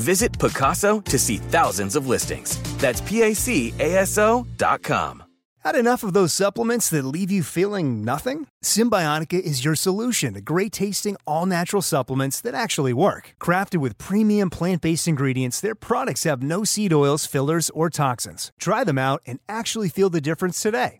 Visit Pacaso to see thousands of listings. That's PACASO dot com. Had enough of those supplements that leave you feeling nothing? Cymbiotika is your solution to great tasting, all natural supplements that actually work. Crafted with premium plant based ingredients, their products have no seed oils, fillers, or toxins. Try them out and actually feel the difference today.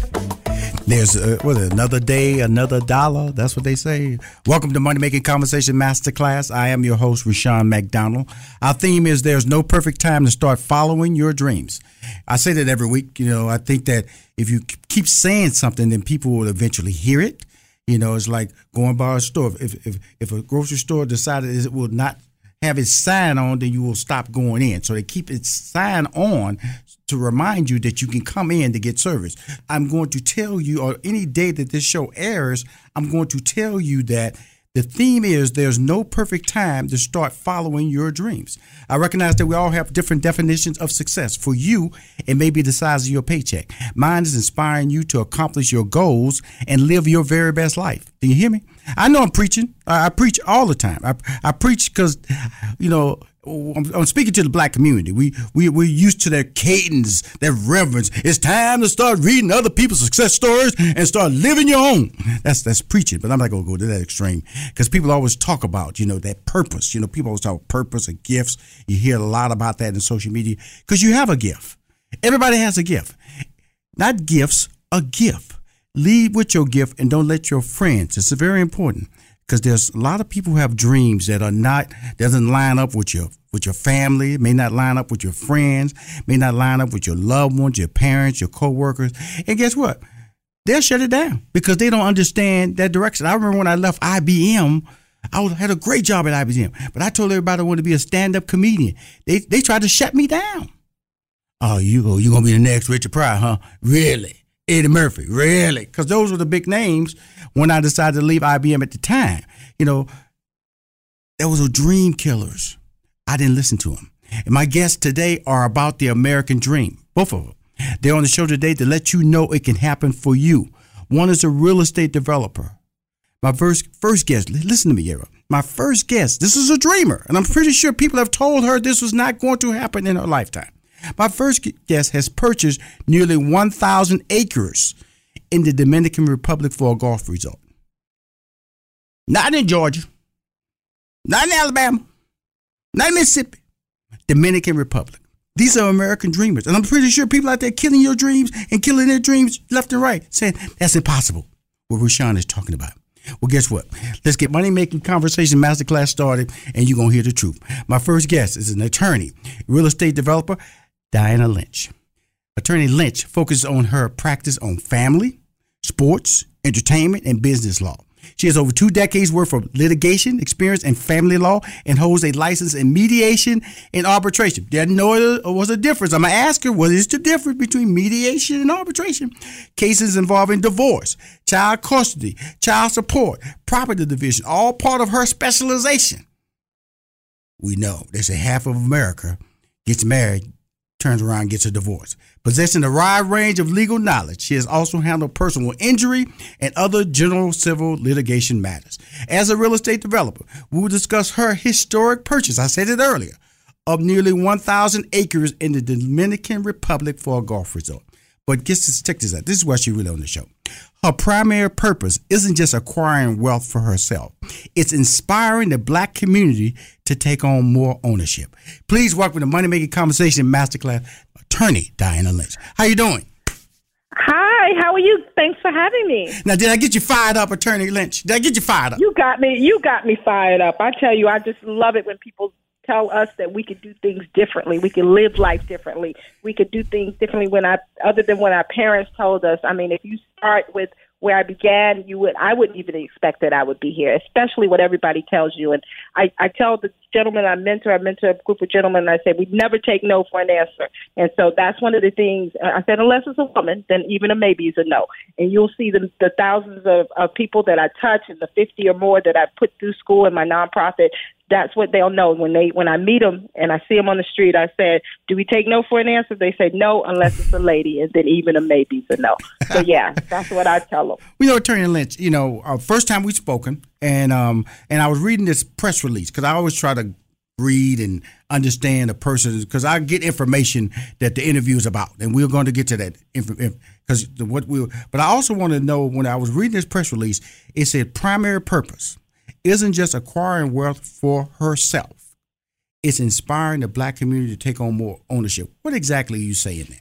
There's another day, another dollar. That's what they say. Welcome to Money Making Conversation Masterclass. I am your host, Rushion McDonald. Our theme is there's no perfect time to start following your dreams. I say that every week. You know, I think that if you keep saying something, then people will eventually hear it. You know, it's like going by a store. If if if a grocery store decided it will not have its sign on, then you will stop going in. So they keep its sign on to remind you that you can come in to get service. I'm going to tell you, or any day that this show airs, I'm going to tell you that the theme is there's no perfect time to start following your dreams. I recognize that we all have different definitions of success. For you, it may be the size of your paycheck. Mine is inspiring you to accomplish your goals and live your very best life. Do you hear me? I know I'm preaching. I, I preach all the time. I, I preach because, you know, Oh, I'm, I'm, speaking to the black community. We we we're used to their cadence, their reverence. It's time to start reading other people's success stories and start living your own. That's that's preaching, but I'm not gonna go to that extreme because people always talk about you know that purpose. You know, people always talk about purpose and gifts. You hear a lot about that in social media because you have a gift. Everybody has a gift, not gifts, a gift. Lead with your gift and don't let your friends. It's very important because there's a lot of people who have dreams that are not doesn't line up with your with your family, may not line up with your friends, may not line up with your loved ones, your parents, your coworkers. And guess what? They'll shut it down because they don't understand that direction. I remember when I left IBM, I was, had a great job at IBM, but I told everybody I wanted to be a stand-up comedian. They they tried to shut me down. Oh, you you gonna be the next Richard Pryor, huh? Really? Eddie Murphy, really? Because those were the big names when I decided to leave IBM at the time. You know, there was a dream killers. I didn't listen to them. And my guests today are about the American dream, both of them. They're on the show today to let you know it can happen for you. One is a real estate developer. My first first guest, listen to me, Yara. My first guest, this is a dreamer, and I'm pretty sure people have told her this was not going to happen in her lifetime. My first guest has purchased nearly 1,000 acres in the Dominican Republic for a golf resort. Not in Georgia, not in Alabama, not in Mississippi, Dominican Republic. These are American dreamers. And I'm pretty sure people out there killing your dreams and killing their dreams left and right, saying that's impossible. What Rushion is talking about. Well, guess what? Let's get money making conversation masterclass started, and you're gonna hear the truth. My first guest is an attorney, real estate developer, Diana Lynch. Attorney Lynch focuses on her practice on family, sports, entertainment, and business law. She has over two decades worth of litigation experience in family law and holds a license in mediation and arbitration. Didn't know it was a difference. I'm gonna ask her what is the difference between mediation and arbitration. Cases involving divorce, child custody, child support, property division, all part of her specialization. We know they say half of America gets married, turns around, gets a divorce. Possessing a wide range of legal knowledge, she has also handled personal injury and other general civil litigation matters. As a real estate developer, we will discuss her historic purchase, I said it earlier, of nearly 1,000 acres in the Dominican Republic for a golf resort. But get this, check this out. This is why she really on the show. Her primary purpose isn't just acquiring wealth for herself. It's inspiring the black community to take on more ownership. Please welcome the Money Making Conversation Masterclass attorney Diana Lynch. How you doing? Hi, how are you? Thanks for having me. Now, did I get you fired up, Attorney Lynch? Did I get you fired up? You got me. You got me fired up. I tell you, I just love it when people tell us that we could do things differently. We can live life differently. We could do things differently when I, other than when our parents told us. I mean, if you start with where I began, you would I wouldn't even expect that I would be here, especially what everybody tells you. And I, I tell the gentleman I mentor, I mentor a group of gentlemen, and I say we never take no for an answer. And so that's one of the things uh, I said. Unless it's a woman, then even a maybe is a no. And you'll see the the thousands of, of people that I touch and the fifty or more that I put through school in my nonprofit that's what they'll know when they when I meet them and I see them on the street. I said, "Do we take no for an answer?" They say no, unless it's a lady, and then even a maybe's a no. So yeah, that's what I tell them. We know Attorney Lynch. You know, uh, first time we spoken, and um, and I was reading this press release because I always try to read and understand a person because I get information that the interview is about, and we're going to get to that because what we. But I also want to know when I was reading this press release, it said primary purpose isn't just acquiring wealth for herself, it's inspiring the black community to take on more ownership. What exactly are you saying there?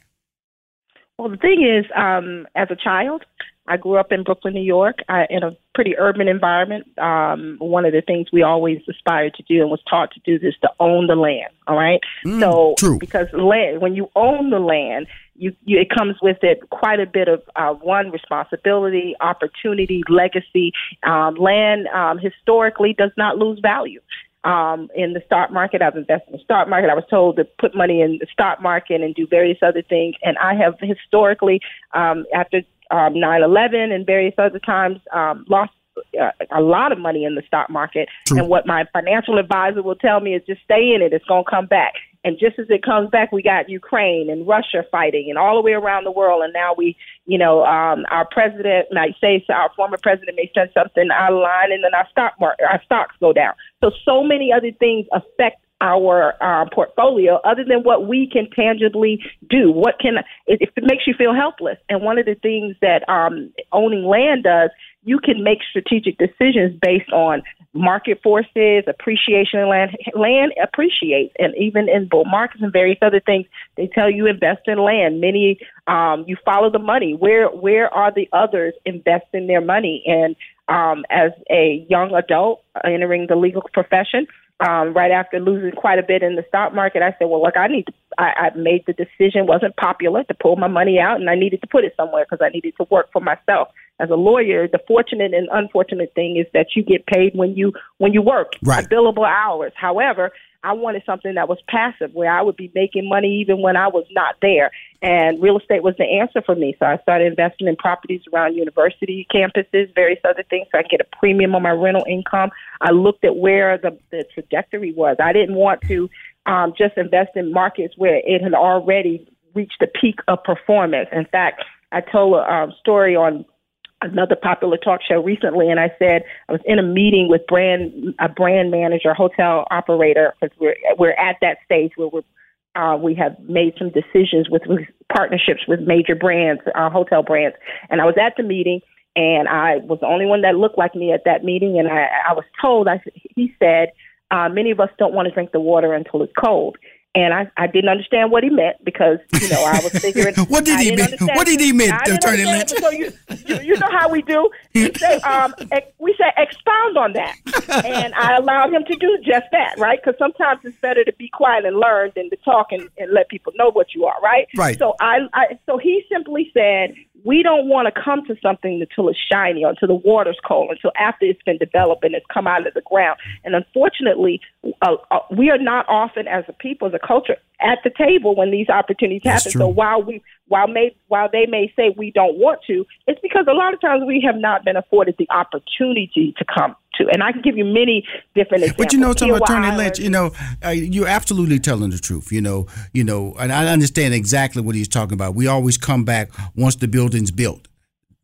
Well, the thing is, um, as a child, I grew up in Brooklyn, New York, I, in a pretty urban environment. Um, one of the things we always aspired to do and was taught to do is to own the land. All right, mm, so true. because land, when you own the land, you, you, it comes with it quite a bit of uh, one responsibility, opportunity, legacy. Um, land um, historically does not lose value. Um, in the stock market, I've invested in the stock market. I was told to put money in the stock market and do various other things. And I have historically, um, after um, 9/11 and various other times, um, lost uh, a lot of money in the stock market. True. And what my financial advisor will tell me is just stay in it. It's going to come back. And just as it comes back, we got Ukraine and Russia fighting and all the way around the world. And now we, you know, um, our president might say, so our former president may send something out of line and then our stock market, our stocks go down. So, so many other things affect our uh, portfolio other than what we can tangibly do. What can, if it makes you feel helpless. And one of the things that um, owning land does, you can make strategic decisions based on market forces, appreciation land. Land appreciates, and even in bull markets and various other things, they tell you invest in land. Many, um, you follow the money. Where where are the others investing their money? And um, as a young adult entering the legal profession, um, right after losing quite a bit in the stock market, I said, well, look, I need to, I, I made the decision, wasn't popular to pull my money out and I needed to put it somewhere because I needed to work for myself. As a lawyer, the fortunate and unfortunate thing is that you get paid when you, when you work, Right. billable hours. However, I wanted something that was passive where I would be making money even when I was not there. And real estate was the answer for me. So I started investing in properties around university campuses, various other things, so I could get a premium on my rental income. I looked at where the, the trajectory was. I didn't want to um, just invest in markets where it had already reached the peak of performance. In fact, I told a um, story on another popular talk show recently, and I said I was in a meeting with brand a brand manager, hotel operator, because we're we're at that stage where we're uh, we have made some decisions with, with partnerships with major brands, uh, hotel brands, and I was at the meeting. And I was the only one that looked like me at that meeting, and I, I was told. I he said, uh, many of us don't want to drink the water until it's cold. And I, I didn't understand what he meant because you know I was figuring. What did I he mean? understand- What did he mean, Attorney understand. So you, you, you know how we do. We say, um, ex- we say expound on that, and I allowed him to do just that, right? Because sometimes it's better to be quiet and learn than to talk and, and let people know what you are, right? Right. So I, I, so he simply said, we don't want to come to something until it's shiny, until the water's cold, until after it's been developed and it's come out of the ground. And unfortunately, uh, uh, we are not often, as a people, as a culture, at the table when these opportunities That's happen. true. So while we, while may, while they may say we don't want to, it's because a lot of times we have not been afforded the opportunity to come to. And I can give you many different examples. But you know, some attorney Island, Lynch, you know, uh, you're absolutely telling the truth. You know, you know, and I understand exactly what he's talking about. We always come back once the building's built,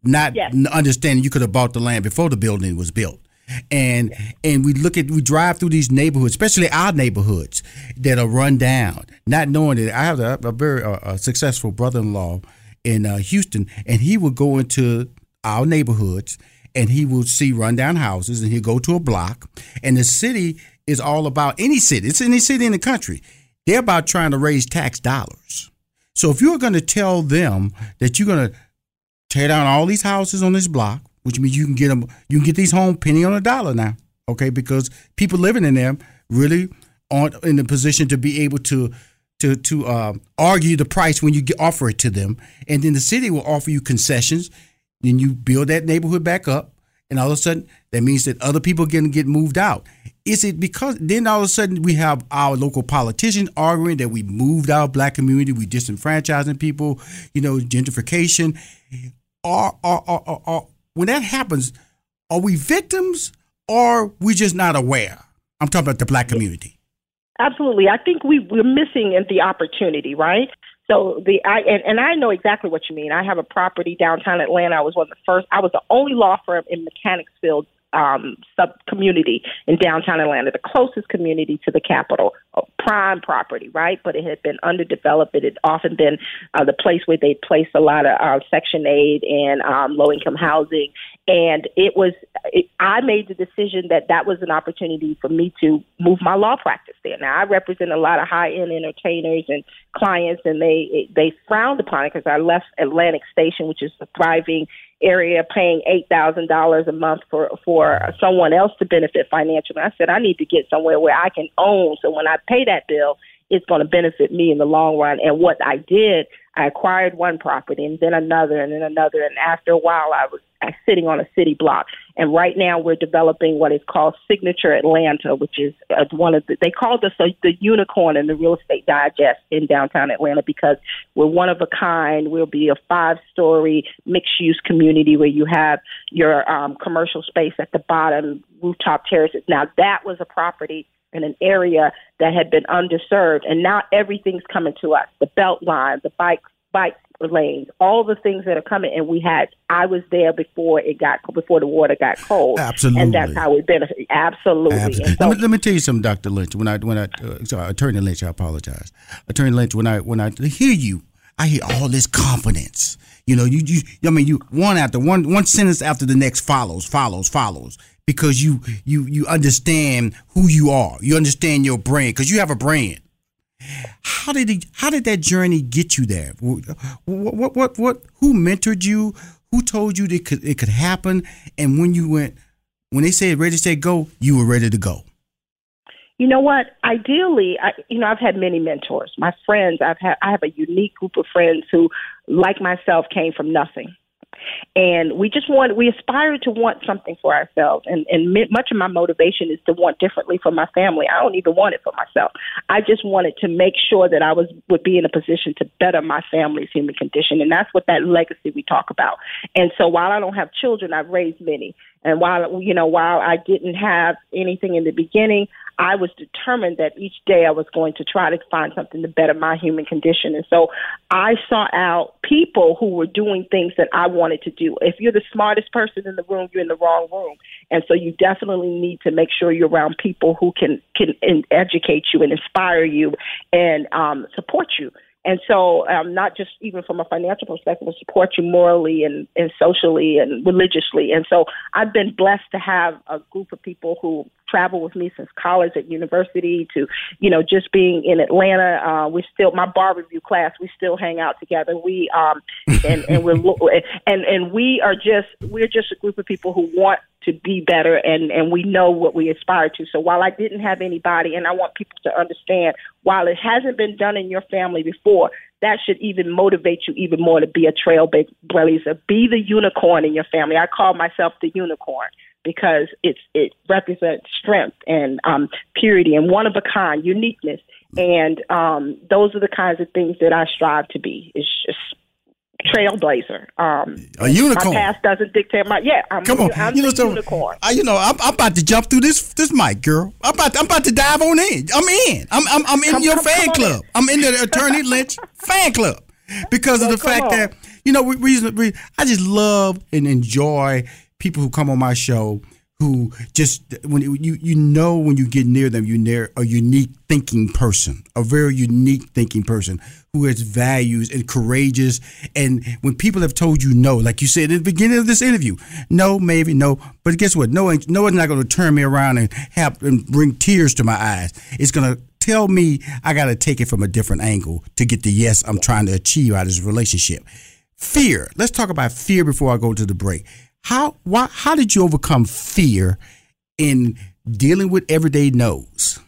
not Yes. understanding you could have bought the land before the building was built. And and we look at we drive through these neighborhoods, especially our neighborhoods that are run down, not knowing that I have a, a very uh, a successful brother-in-law in uh, Houston, and he would go into our neighborhoods and he will see rundown houses and he'll go to a block and the city is all about any city. It's any city in the country. They're about trying to raise tax dollars. So if you're going to tell them that you're going to tear down all these houses on this block which means you can get them you can get these homes penny on a dollar now okay? Because people living in them really aren't in a position to be able to to to uh, argue the price when you offer it to them, and then the city will offer you concessions. Then you build that neighborhood back up, and all of a sudden that means that other people are going to get moved out. Is it because then all of a sudden we have our local politicians arguing that we moved our black community, we disenfranchising people, you know, gentrification, or, or, or, or, or when that happens, are we victims or we just not aware? I'm talking about the black community. Absolutely. I think we we're missing in the opportunity, right? So the I and, and I know exactly what you mean. I have a property downtown Atlanta. I was one of the first. I was the only law firm in Mechanicsville um, sub community in downtown Atlanta, the closest community to the capital, prime property, right? But it had been underdeveloped. It had often been uh, the place where they placed a lot of uh, Section 8 and um, low income housing. And it was, it, I made the decision that that was an opportunity for me to move my law practice there. Now, I represent a lot of high end entertainers and clients, and they they frowned upon it because I left Atlantic Station, which is a thriving area paying eight thousand dollars a month for for someone else to benefit financially. I said I need to get somewhere where I can own, so when I pay that bill, it's going to benefit me in the long run. And what I did, I acquired one property and then another and then another, and after a while, I was sitting on a city block. And right now, we're developing what is called Signature Atlanta, which is uh, one of the, they called us the unicorn in the real estate digest in downtown Atlanta because we're one of a kind. We'll be a five story mixed use community where you have your um, commercial space at the bottom, rooftop terraces. Now, that was a property in an area that had been underserved, and now everything's coming to us the belt line, the bike, bike lanes, all the things that are coming. And we had, I was there before it got, before the water got cold. Absolutely. And that's how we benefit. Absolutely. Absolutely. So, let, me, let me tell you something, Doctor Lynch. When I when I uh, sorry, Attorney Lynch, I apologize. Attorney Lynch, when I when I hear you, I hear all this confidence. You know, you you I mean, you one after one one sentence after the next follows, follows, follows. Because you you you understand who you are, you understand your brand, because you have a brand. How did he, how did that journey get you there? What, what what what who mentored you? Who told you that it could it could happen? And when you went when they said ready to say go, you were ready to go. you know what? Ideally, I, you know, I've had many mentors. My friends, I've had, I have a unique group of friends who, like myself, came from nothing. And we just want, we aspire to want something for ourselves. And, and much of my motivation is to want differently for my family. I don't even want it for myself. I just wanted to make sure that I was, would be in a position to better my family's human condition. And that's what that legacy we talk about. And so while I don't have children, I've raised many. And while, you know, while I didn't have anything in the beginning, I was determined that each day I was going to try to find something to better my human condition. And so I sought out people who were doing things that I wanted to do. If you're the smartest person in the room, you're in the wrong room. And so you definitely need to make sure you're around people who can, can educate you and inspire you and um, support you. And so, um, not just even from a financial perspective, but support you morally and, and socially and religiously. And so, I've been blessed to have a group of people who travel with me since college at university to, you know, just being in Atlanta. Uh, we still, my bar review class, we still hang out together. We, um, and, and we're, and, and we are just, we're just a group of people who want to be better and, and we know what we aspire to. So while I didn't have anybody, and I want people to understand, while it hasn't been done in your family before, that should even motivate you even more to be a trailblazer. Be the unicorn in your family. I call myself the unicorn because it's it represents strength and um, purity and one of a kind uniqueness. And um, those are the kinds of things that I strive to be. It's just trailblazer. Um, a unicorn. My past doesn't dictate my yeah. I'm, Come on, I'm you know, so, unicorn. I, you know, I'm, I'm about to jump through this this mic, girl. I'm about to, I'm about to dive on in. I'm in. I'm I'm, I'm in Come- your come- fan come club. in. I'm in the Attorney Lynch fan club because of the fact on. that you know, we, reason, we, I just love and enjoy people who come on my show who just when you you know when you get near them, you near a unique thinking person, a very unique thinking person who has values and courageous. And when people have told you no, like you said at the beginning of this interview, no, maybe no, but guess what? No, no one's not going to turn me around and have and bring tears to my eyes. It's going to tell me I got to take it from a different angle to get the yes I'm trying to achieve out of this relationship. Fear. Let's talk about fear before I go to the break. How why how did you overcome fear in dealing with everyday no's?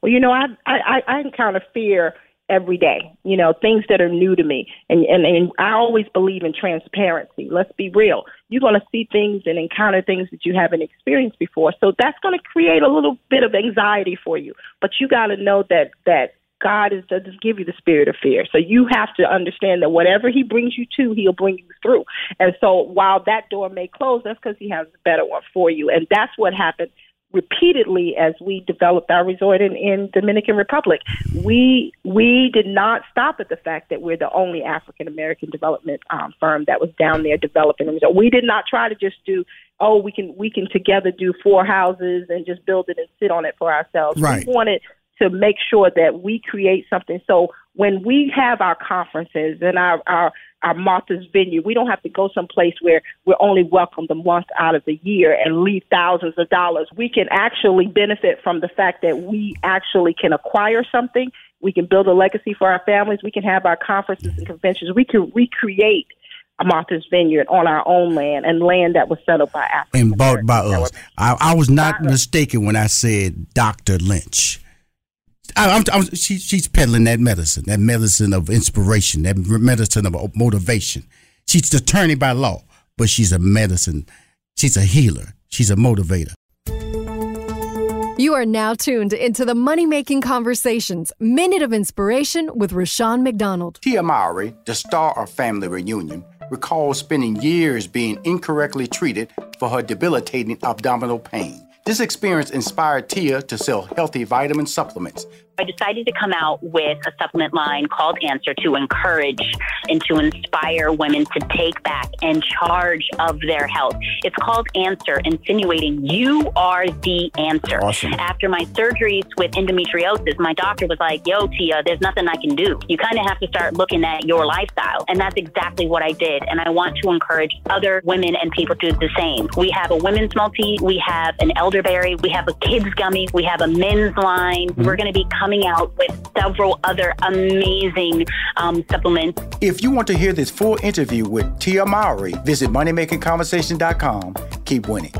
Well, you know, I I, I encounter fear every day. You know, things that are new to me, and and, and I always believe in transparency. Let's be real. You're going to see things and encounter things that you haven't experienced before, so that's going to create a little bit of anxiety for you. But you got to know that that God is doesn't give you the spirit of fear. So you have to understand that whatever He brings you to, He'll bring you through. And so while that door may close, that's because He has a better one for you. And that's what happened repeatedly as we developed our resort in, in Dominican Republic. We we did not stop at the fact that we're the only African American development um, firm that was down there developing a resort. We did not try to just do oh we can we can together do four houses and just build it and sit on it for ourselves. Right. We wanted to make sure that we create something. So when we have our conferences and our, our, our Martha's Vineyard, we don't have to go someplace where we're only welcome welcomed once out of the year and leave thousands of dollars. We can actually benefit from the fact that we actually can acquire something. We can build a legacy for our families. We can have our conferences and conventions. We can recreate a Martha's Vineyard on our own land and land that was settled by African And bought by us. I, I was not mistaken when I said Dr. Lynch. I, I'm, I'm, she, she's peddling that medicine, that medicine of inspiration, that medicine of motivation. She's the attorney by law, but she's a medicine. She's a healer. She's a motivator. You are now tuned into the Money Making Conversations Minute of Inspiration with Rushion McDonald. Tia Mowry, the star of Family Reunion, recalls spending years being incorrectly treated for her debilitating abdominal pain. This experience inspired Tia to sell healthy vitamin supplements. I decided to come out with a supplement line called Answer to encourage and to inspire women to take back and charge of their health. It's called Answer, insinuating you are the answer. Awesome. After my surgeries with endometriosis, my doctor was like, Yo, Tia, there's nothing I can do. You kind of have to start looking at your lifestyle. And that's exactly what I did. And I want to encourage other women and people to do the same. We have a women's multi, we have an elderberry, we have a kids gummy, we have a men's line. Mm-hmm. We're going to be coming out with several other amazing um, supplements. If you want to hear this full interview with Tia Mowry, visit moneymakingconversation.com. Keep winning.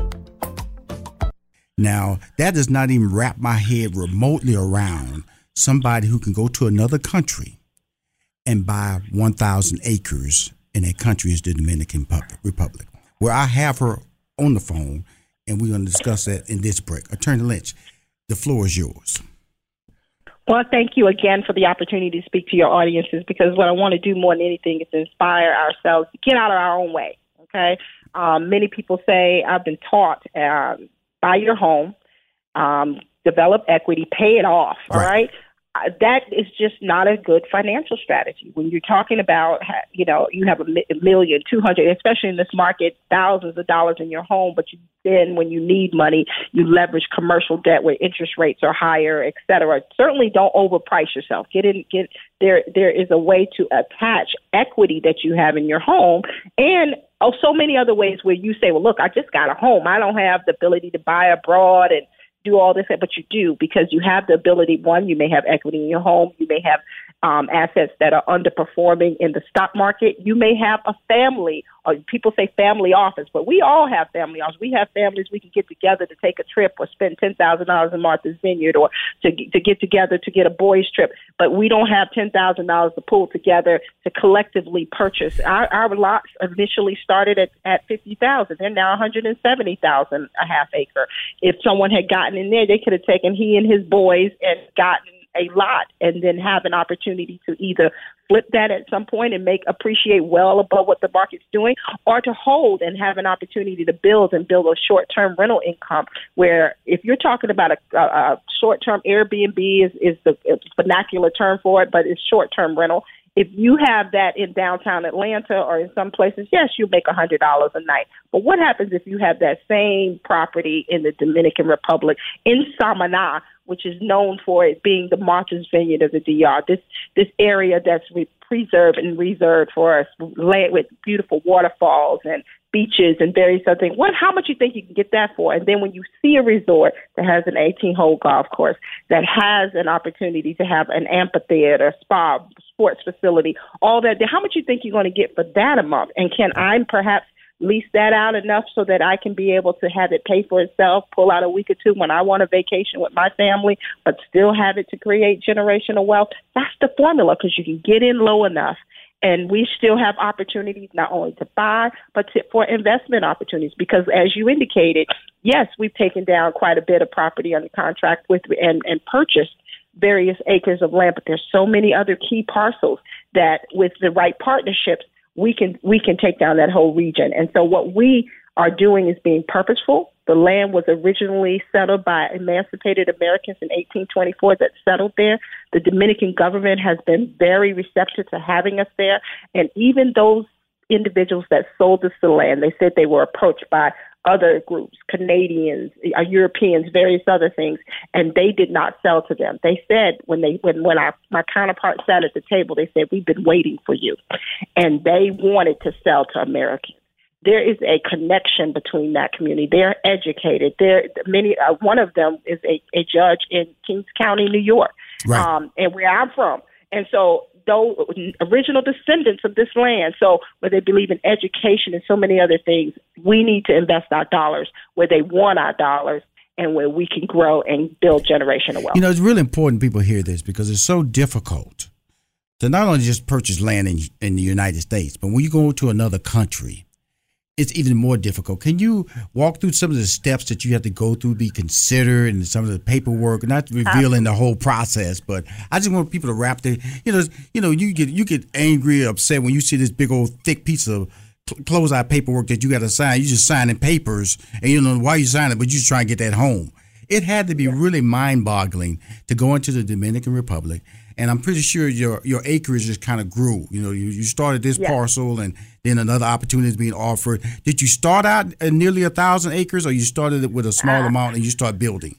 Now, that does not even wrap my head remotely around somebody who can go to another country and buy 1,000 acres in that country is the Dominican Republic, where I have her on the phone, and we're going to discuss that in this break. Attorney Lynch, the floor is yours. Well, thank you again for the opportunity to speak to your audiences because what I want to do more than anything is inspire ourselves to get out of our own way. Okay. Um, many people say, I've been taught, um, buy your home, um, develop equity, pay it off. All Right. right. That is just not a good financial strategy. When you're talking about, you know, you have a million, two hundred, especially in this market, thousands of dollars in your home, but you then, when you need money, you leverage commercial debt where interest rates are higher, et cetera. Certainly, don't overprice yourself. Get in, get there. There is a way to attach equity that you have in your home, and oh, so many other ways where you say, well, look, I just got a home. I don't have the ability to buy abroad and do all this, but you do because you have the ability. One, you may have equity in your home. You may have um, assets that are underperforming in the stock market. You may have a family, or people say family office, but we all have family office. We have families we can get together to take a trip or spend ten thousand dollars in Martha's Vineyard, or to to get together to get a boys trip. But we don't have ten thousand dollars to pull together to collectively purchase. Our, our lots initially started at at fifty thousand. They're now one hundred and seventy thousand a half acre. If someone had gotten in there, they could have taken he and his boys and gotten a lot and then have an opportunity to either flip that at some point and make appreciate well above what the market's doing or to hold and have an opportunity to build and build a short term rental income where if you're talking about a, a, a short term Airbnb is, is the vernacular term for it, but it's short term rental if you have that in downtown Atlanta or in some places, yes, you make a hundred dollars a night. But what happens if you have that same property in the Dominican Republic in Samaná, which is known for it being the Martha's Vineyard of the DR? This this area that's re- preserved and reserved for us, land with beautiful waterfalls and beaches and various other things. What, how much you think you can get that for? And then when you see a resort that has an 18 hole golf course, that has an opportunity to have an amphitheater, spa, sports facility, all that, how much you think you're going to get for that amount? And can I perhaps lease that out enough so that I can be able to have it pay for itself, pull out a week or two when I want a vacation with my family, but still have it to create generational wealth? That's the formula because you can get in low enough and we still have opportunities not only to buy but to, for investment opportunities because as you indicated yes we've taken down quite a bit of property under contract with and, and purchased various acres of land but there's so many other key parcels that with the right partnerships we can we can take down that whole region and so what we are doing is being purposeful the land was originally settled by emancipated Americans in 1824 that settled there. The Dominican government has been very receptive to having us there. And even those individuals that sold us the land, they said they were approached by other groups, Canadians, uh, Europeans, various other things, and they did not sell to them. They said when they when when our my counterpart sat at the table, they said we've been waiting for you, and they wanted to sell to Americans there is a connection between that community. They're educated. They're many. Uh, one of them is a, a judge in Kings County, New York, right. um, and where I'm from. And so, those original descendants of this land. So, where they believe in education and so many other things, we need to invest our dollars where they want our dollars. And where we can grow and build generational wealth. You know, it's really important people hear this because it's so difficult to not only just purchase land in, in the United States, but when you go to another country, it's even more difficult. Can you walk through some of the steps that you have to go through, be considered, and some of the paperwork? Not revealing the whole process, but I just want people to wrap their, you know, you know, you get you get angry, upset when you see this big old thick piece of closeout paperwork that you got to sign. You just signing papers, and you know why you sign it, but you just try and get that home. It had to be really mind boggling to go into the Dominican Republic and I'm pretty sure your your acreage just kind of grew. You know, you, you started this parcel, and then another opportunity is being offered. Did you start out at nearly a thousand acres, or you started it with a small uh, amount and you start building?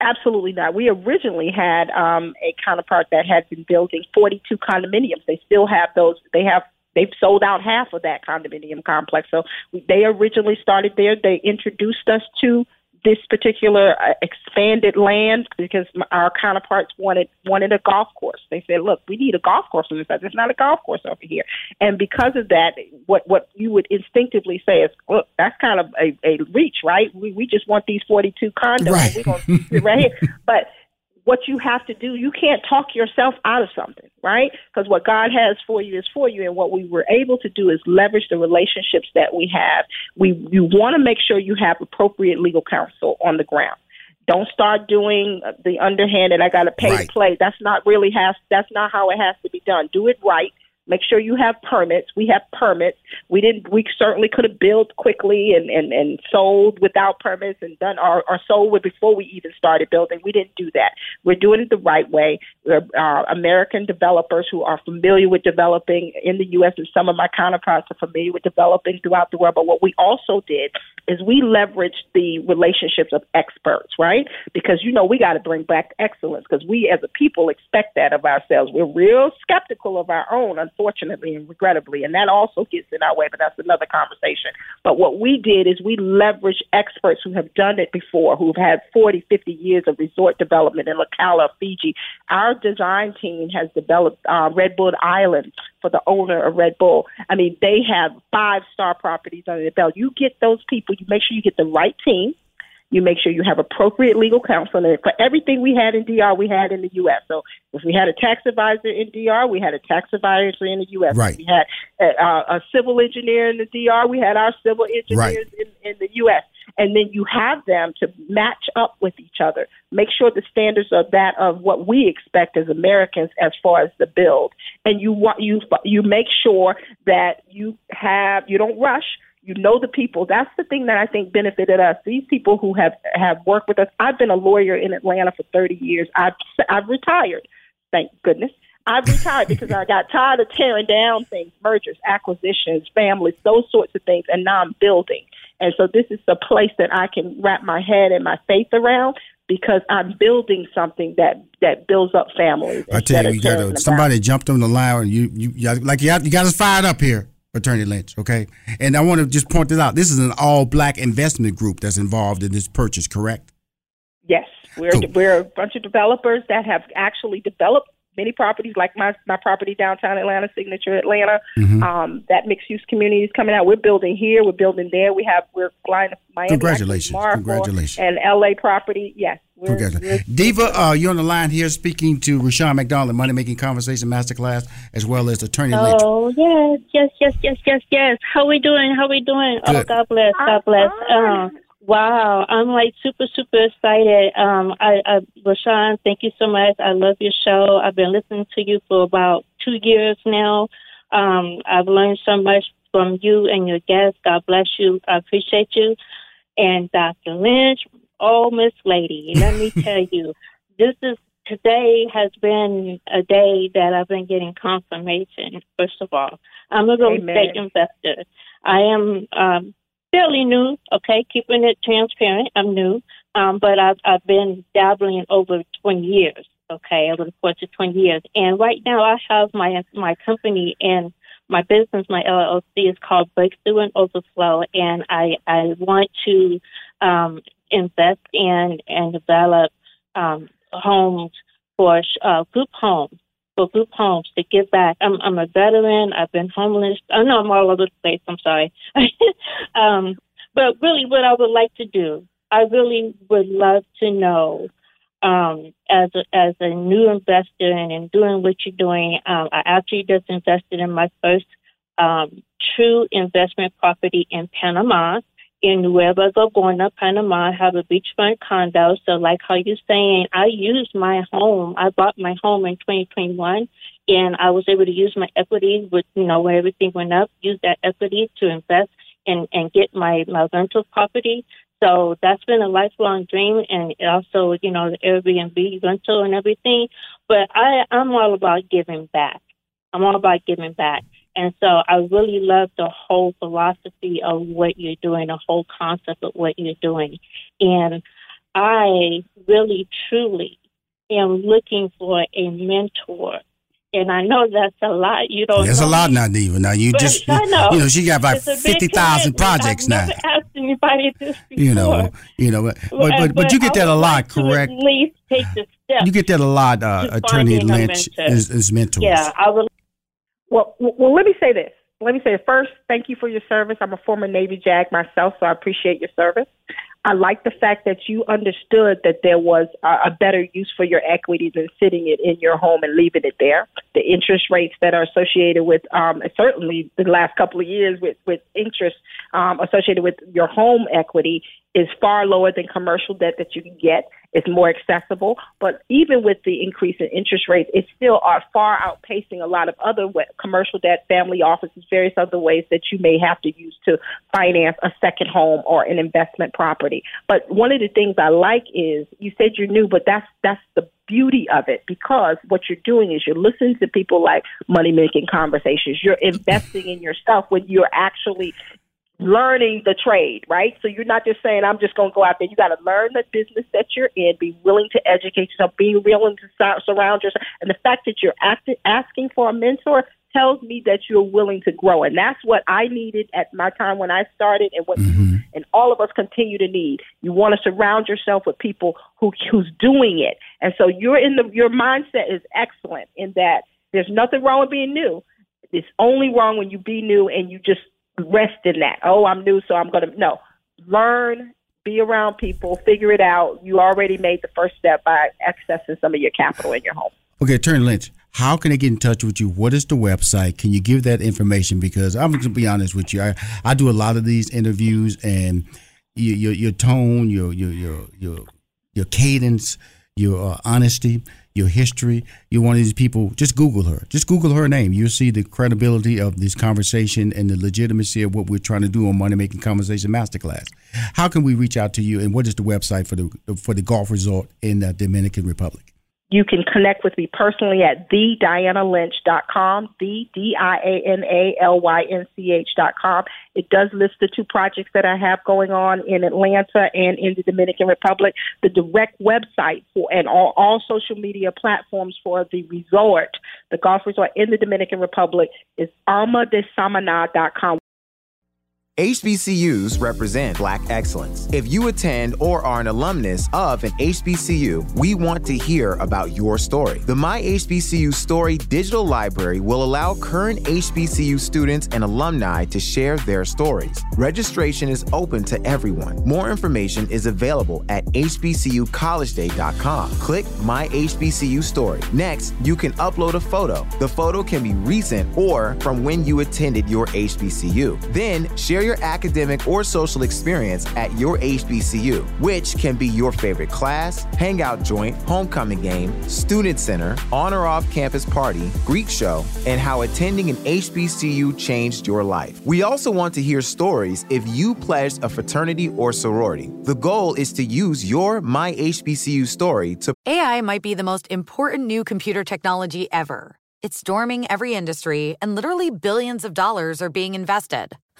Absolutely not. We originally had um, a counterpart that had been building 42 condominiums. They still have those. They have they've sold out half of that condominium complex. So they originally started there. They introduced us to this particular uh, expanded land because our counterparts wanted wanted a golf course. They said, "Look, we need a golf course on this side. There's not a golf course over here." And because of that, what what you would instinctively say is, "Look, that's kind of a, a reach, right? We we just want these 42 condos. Right. We're sit right here." But what you have to do, you can't talk yourself out of something, right? Because what God has for you is for you. And what we were able to do is leverage the relationships that we have. We you want to make sure you have appropriate legal counsel on the ground. Don't start doing the underhanded. I got to pay right. to play. That's not really has. That's not how it has to be done. Do it right Make sure you have permits. We have permits. We didn't. We certainly could have built quickly and and and sold without permits and done our or sold before we even started building. We didn't do that. We're doing it the right way. We're uh, American developers who are familiar with developing in the U.S. and some of my counterparts are familiar with developing throughout the world. But what we also did is we leveraged the relationships of experts, right? Because you know we got to bring back excellence because we as a people expect that of ourselves. We're real skeptical of our own unfortunately and regrettably. And that also gets in our way, but that's another conversation. But what we did is we leveraged experts who have done it before, who've had 40, 50 years of resort development in Laucala, Fiji. Our design team has developed uh, Red Bull Island for the owner of Red Bull. I mean, they have five star properties under the belt. You get those people, you make sure you get the right team you make sure you have appropriate legal counsel. And for everything we had in DR, we had in the U.S. So if we had a tax advisor in DR, we had a tax advisor in the U.S. Right. If we had a, a, civil engineer in the DR, we had our civil engineers right. in, in the U.S. And then you have them to match up with each other. Make sure the standards are that of what we expect as Americans as far as the build. And you want you you make sure that you have you don't rush you know the people. That's the thing that I think benefited us. These people who have have worked with us. I've been a lawyer in Atlanta for 30 years. I've I've retired. Thank goodness. I've retired because I got tired of tearing down things, mergers, acquisitions, families, those sorts of things, and now I'm building. And so this is the place that I can wrap my head and my faith around because I'm building something that that builds up families. I tell you, you got somebody jumped on the line, and you you like you, have, you got us fired up here. Attorney Lynch, okay? And I want to just point this out. This is an all black investment group that's involved in this purchase, correct? Yes. We're, cool. we're a bunch of developers that have actually developed many properties, like my my property downtown Atlanta, Signature Atlanta. Mm-hmm. Um, that mixed use community is coming out. We're building here. We're building there. We have we're flying to Miami. Congratulations! Congratulations! And LA property. Yes. We're, Congratulations. We're, Diva, uh, you're on the line here speaking to Rushion McDonald, Money Making Conversation Masterclass, as well as Attorney Lynch. Oh yes, yes, yes, yes, yes, yes. How we doing? How we doing? Oh, Good. Oh, God bless, God bless. Um, Wow, I'm like super, super excited. Um, I, I, Rushion, thank you so much. I love your show. I've been listening to you for about two years now. Um, I've learned so much from you and your guests. God bless you. I appreciate you. And Dr. Lynch, oh, Miss Lady, let me tell you, this is today has been a day that I've been getting confirmation. First of all, I'm a real estate investor. I am um, fairly new, okay, keeping it transparent. I'm new, um, but I've, I've been dabbling over 20 years, okay, over the course of 20 years. And right now I have my, my company and my business, my LLC is called Breakthrough and Overflow, and I, I want to um, invest in and develop um, homes for uh, group homes for group homes to give back. I'm I'm a veteran. I've been homeless. I know I'm all over the place. I'm sorry. um, but really, what I would like to do, I really would love to know, um, as a, as a new investor and in doing what you're doing, um, I actually just invested in my first um, true investment property in Panama in Nueva Gorgona, Panama, I have a beachfront condo. So, like how you're saying, I used my home. I bought my home in 2021, and I was able to use my equity with, you know, when everything went up, use that equity to invest and and get my my rental property. So that's been a lifelong dream, and also, you know, the Airbnb rental and everything. But I I'm all about giving back. I'm all about giving back. And so I really love the whole philosophy of what you're doing, the whole concept of what you're doing. And I really, truly am looking for a mentor. And I know that's a lot. You don't. There's a lot now, Diva. Now you just, you, know. you know, she got about fifty thousand projects I've now. Asked anybody this before. You know, you know, but but, but, but you get that a lot, correct? At least take the step. You get that a lot, uh, Attorney Lynch is, is mentors. Yeah, I would well, well, let me say this. Let me say first, thank you for your service. I'm a former Navy JAG myself, so I appreciate your service. I like the fact that you understood that there was a, better use for your equity than sitting it in your home and leaving it there. The interest rates that are associated with, um, certainly the last couple of years with, with interest um, associated with your home equity is far lower than commercial debt that you can get. It's more accessible, but even with the increase in interest rates, it still are far outpacing a lot of other commercial debt, family offices, various other ways that you may have to use to finance a second home or an investment property. But one of the things I like is you said you're new, but that's that's the beauty of it because what you're doing is you're listening to people like money making conversations. You're investing in yourself when you're actually learning the trade, right? So you're not just saying, I'm just going to go out there. You got to learn the business that you're in, be willing to educate yourself, be willing to surround yourself. And the fact that you're asking for a mentor tells me that you're willing to grow. And that's what I needed at my time when I started and what mm-hmm. and all of us continue to need. You want to surround yourself with people who who's doing it. And so you're in the your mindset is excellent in that there's nothing wrong with being new. It's only wrong when you be new and you just rest in that. Oh, I'm new, so I'm going to. No. Learn, be around people, figure it out. You already made the first step by accessing some of your capital in your home. Okay, Attorney Lynch, how can I get in touch with you? What is the website? Can you give that information? Because I'm going to be honest with you, I, I do a lot of these interviews, and your your, your tone, your your your your your cadence, your uh, honesty your history. You're one of these people. Just Google her. Just Google her name. You'll see the credibility of this conversation and the legitimacy of what we're trying to do on Money Making Conversation Masterclass. How can we reach out to you, and what is the website for the for the golf resort in the Dominican Republic? You can connect with me personally at thedianalynch.com, the D-I-A-N-A-L-Y-N-C-H.com. It does list the two projects that I have going on in Atlanta and in the Dominican Republic. The direct website for and all, all social media platforms for the resort, the golf resort in the Dominican Republic is almadesamana.com. HBCUs represent Black excellence. If you attend or are an alumnus of an HBCU, we want to hear about your story. The My HBCU Story digital library will allow current HBCU students and alumni to share their stories. Registration is open to everyone. More information is available at hbcucollegeday.com. Click My HBCU Story. Next, you can upload a photo. The photo can be recent or from when you attended your HBCU. Then, share your academic or social experience at your HBCU, which can be your favorite class, hangout joint, homecoming game, student center, on or off campus party, Greek show, and how attending an HBCU changed your life. We also want to hear stories if you pledged a fraternity or sorority. The goal is to use your My HBCU story to. AI might be the most important new computer technology ever. It's storming every industry, and literally billions of dollars are being invested.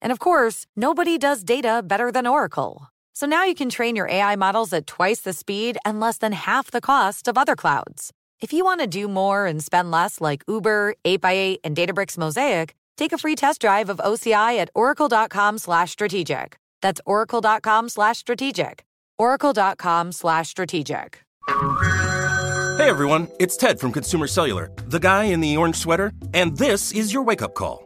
and of course, nobody does data better than Oracle. So now you can train your AI models at twice the speed and less than half the cost of other clouds. If you want to do more and spend less like Uber, 8x8, and Databricks Mosaic, take a free test drive of OCI at oracle.com slash strategic. That's oracle.com slash strategic. oracle.com slash strategic. Hey everyone, it's Ted from Consumer Cellular, the guy in the orange sweater, and this is your wake up call.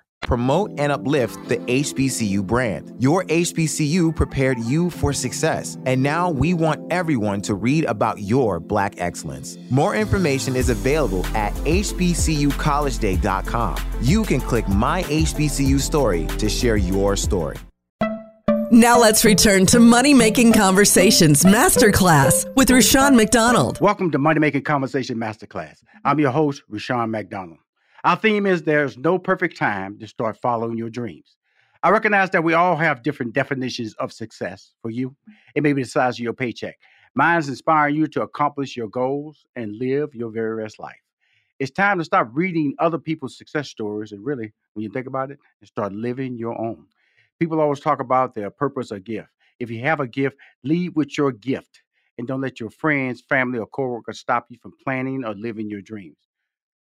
Promote and uplift the HBCU brand. Your HBCU prepared you for success, and now we want everyone to read about your Black excellence. More information is available at hbcucollegeday.com. You can click My HBCU Story to share your story. Now let's return to Money Making Conversations Masterclass with Rushion McDonald. Welcome to Money Making Conversation Masterclass. I'm your host, Rushion McDonald. Our theme is There's no perfect time to start following your dreams. I recognize that we all have different definitions of success. For you, it may be the size of your paycheck. Mine is inspiring you to accomplish your goals and live your very best life. It's time to stop reading other people's success stories and really, when you think about it, and start living your own. People always talk about their purpose or gift. If you have a gift, lead with your gift and don't let your friends, family, or coworkers stop you from planning or living your dreams.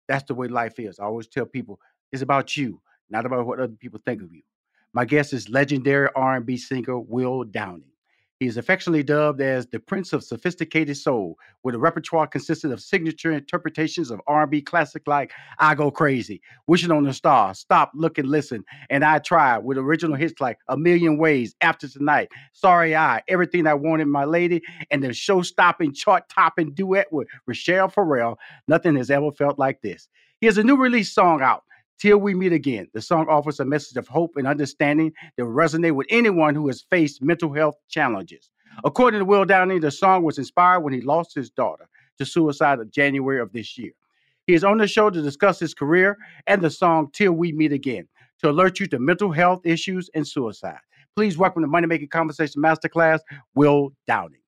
That's the way life is. I always tell people it's about you, not about what other people think of you. My guest is legendary R&B singer Will Downing. He is affectionately dubbed as the Prince of Sophisticated Soul, with a repertoire consisting of signature interpretations of R&B classic like "I Go Crazy," "Wishing on a Star," "Stop, Look and Listen," and "I Try," with original hits like "A Million Ways," "After Tonight," "Sorry I," "Everything I Wanted, My Lady," and the show-stopping, chart-topping duet with Rachelle Ferrell. Nothing has ever felt like this. He has a new release song out Till we meet again, the song offers a message of hope and understanding that will resonate with anyone who has faced mental health challenges. According to Will Downing, the song was inspired when he lost his daughter to suicide in January of this year. He is on the show to discuss his career and the song Till We Meet Again to alert you to mental health issues and suicide. Please welcome to Money Making Conversation Masterclass, Will Downing.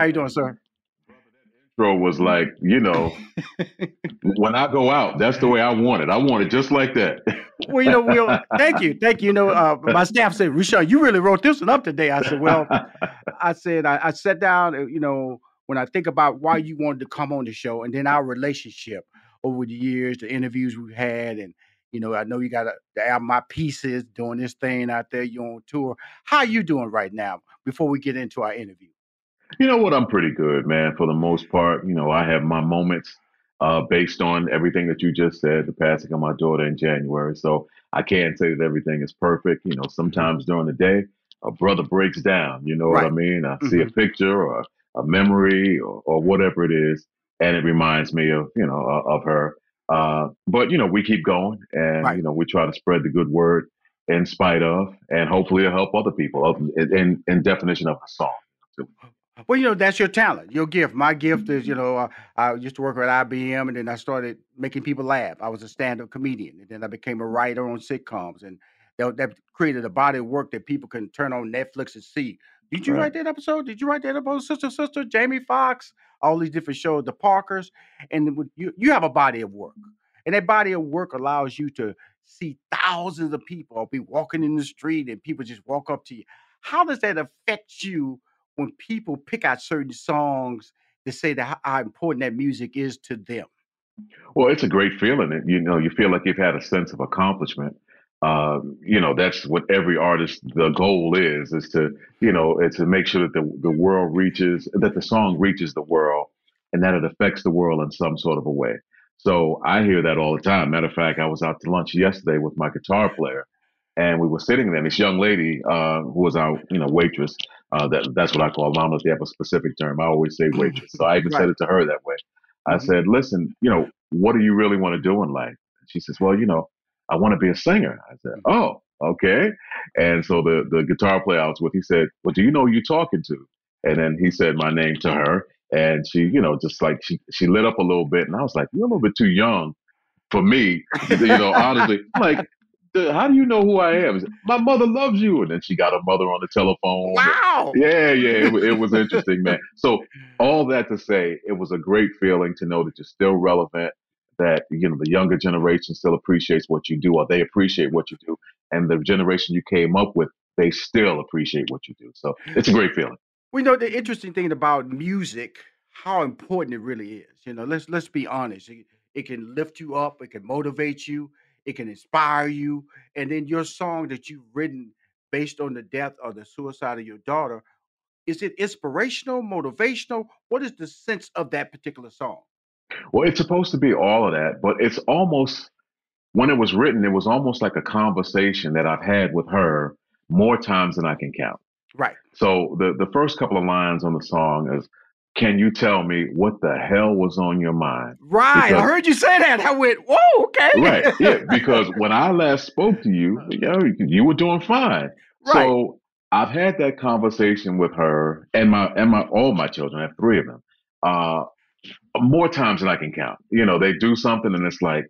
How you doing, sir? Intro was like, you know, when I go out, that's the way I want it. I want it just like that. well, you know, Will, thank you. Thank you. You know, uh, my staff said, Rushion, you really wrote this one up today. I said, well, I said, I, I sat down, uh, you know, when I think about why you wanted to come on the show and then our relationship over the years, the interviews we've had, and, you know, I know you got the album My Pieces doing this thing out there. You're on tour. How are you doing right now before we get into our interview? You know what? I'm pretty good, man. For the most part, you know, I have my moments uh, based on everything that you just said, the passing of my daughter in January. So I can't say that everything is perfect. You know, sometimes during the day, a brother breaks down. You know right. what I mean? I mm-hmm. see a mm-hmm. picture or a memory or, or whatever it is, and it reminds me of you know of her. Uh, but you know, we keep going, and right. you know, we try to spread the good word in spite of, and hopefully it'll help other people. In, in definition of the song. Well, you know, that's your talent, your gift. My gift is, you know, uh, I used to work at IBM and then I started making people laugh. I was a stand up comedian and then I became a writer on sitcoms and that, that created a body of work that people can turn on Netflix and see. Did you right. write that episode? Did you write that episode, Sister Sister, Jamie Foxx, all these different shows, the Parkers? And you, you have a body of work. And that body of work allows you to see thousands of people be walking in the street and people just walk up to you. How does that affect you? When people pick out certain songs to say that how important that music is to them? Well, it's a great feeling. You know, you feel like you've had a sense of accomplishment. Uh, you know, that's what every artist, the goal is, is to, you know, it's to make sure that the, the world reaches, that the song reaches the world and that it affects the world in some sort of a way. So I hear that all the time. Matter of fact, I was out to lunch yesterday with my guitar player and we were sitting there. And this young lady, uh, who was our, you know, waitress, uh, that that's what I call. If they have a specific term. I always say waitress. So I even right. said it to her that way. I mm-hmm. said, "Listen, you know, what do you really want to do in life?" She says, "Well, you know, I want to be a singer." I said, mm-hmm. "Oh, okay." And so the the guitar player I was with, he said, "Well, do you know who you're talking to?" And then he said my name to her, and she, you know, just like she she lit up a little bit, and I was like, "You're a little bit too young." For me, you know, honestly, like how do you know who I am? My mother loves you. And then she got her mother on the telephone. Wow. Yeah, yeah. It, it, was interesting, man. So all that to say, it was a great feeling to know that you're still relevant, that, you know, the younger generation still appreciates what you do or they appreciate what you do. And the generation you came up with, they still appreciate what you do. So it's a great feeling. We know the interesting thing about music, how important it really is. You know, let's let's be honest. It, it can lift you up, it can motivate you it can inspire you. And then your song that you've written based on the death or the suicide of your daughter, is it inspirational, motivational? What is the sense of that particular song? Well, it's supposed to be all of that, but it's almost when it was written, it was almost like a conversation that I've had with her more times than I can count. Right. So the the first couple of lines on the song is, "Can you tell me what the hell was on your mind?" Right. Because- I heard you say that. I went, whoa, okay. right. Yeah. Because when I last spoke to you, you, know, you were doing fine. Right. So I've had that conversation with her and my and my all my children. I have three of them. Uh, more times than I can count. You know, they do something and it's like,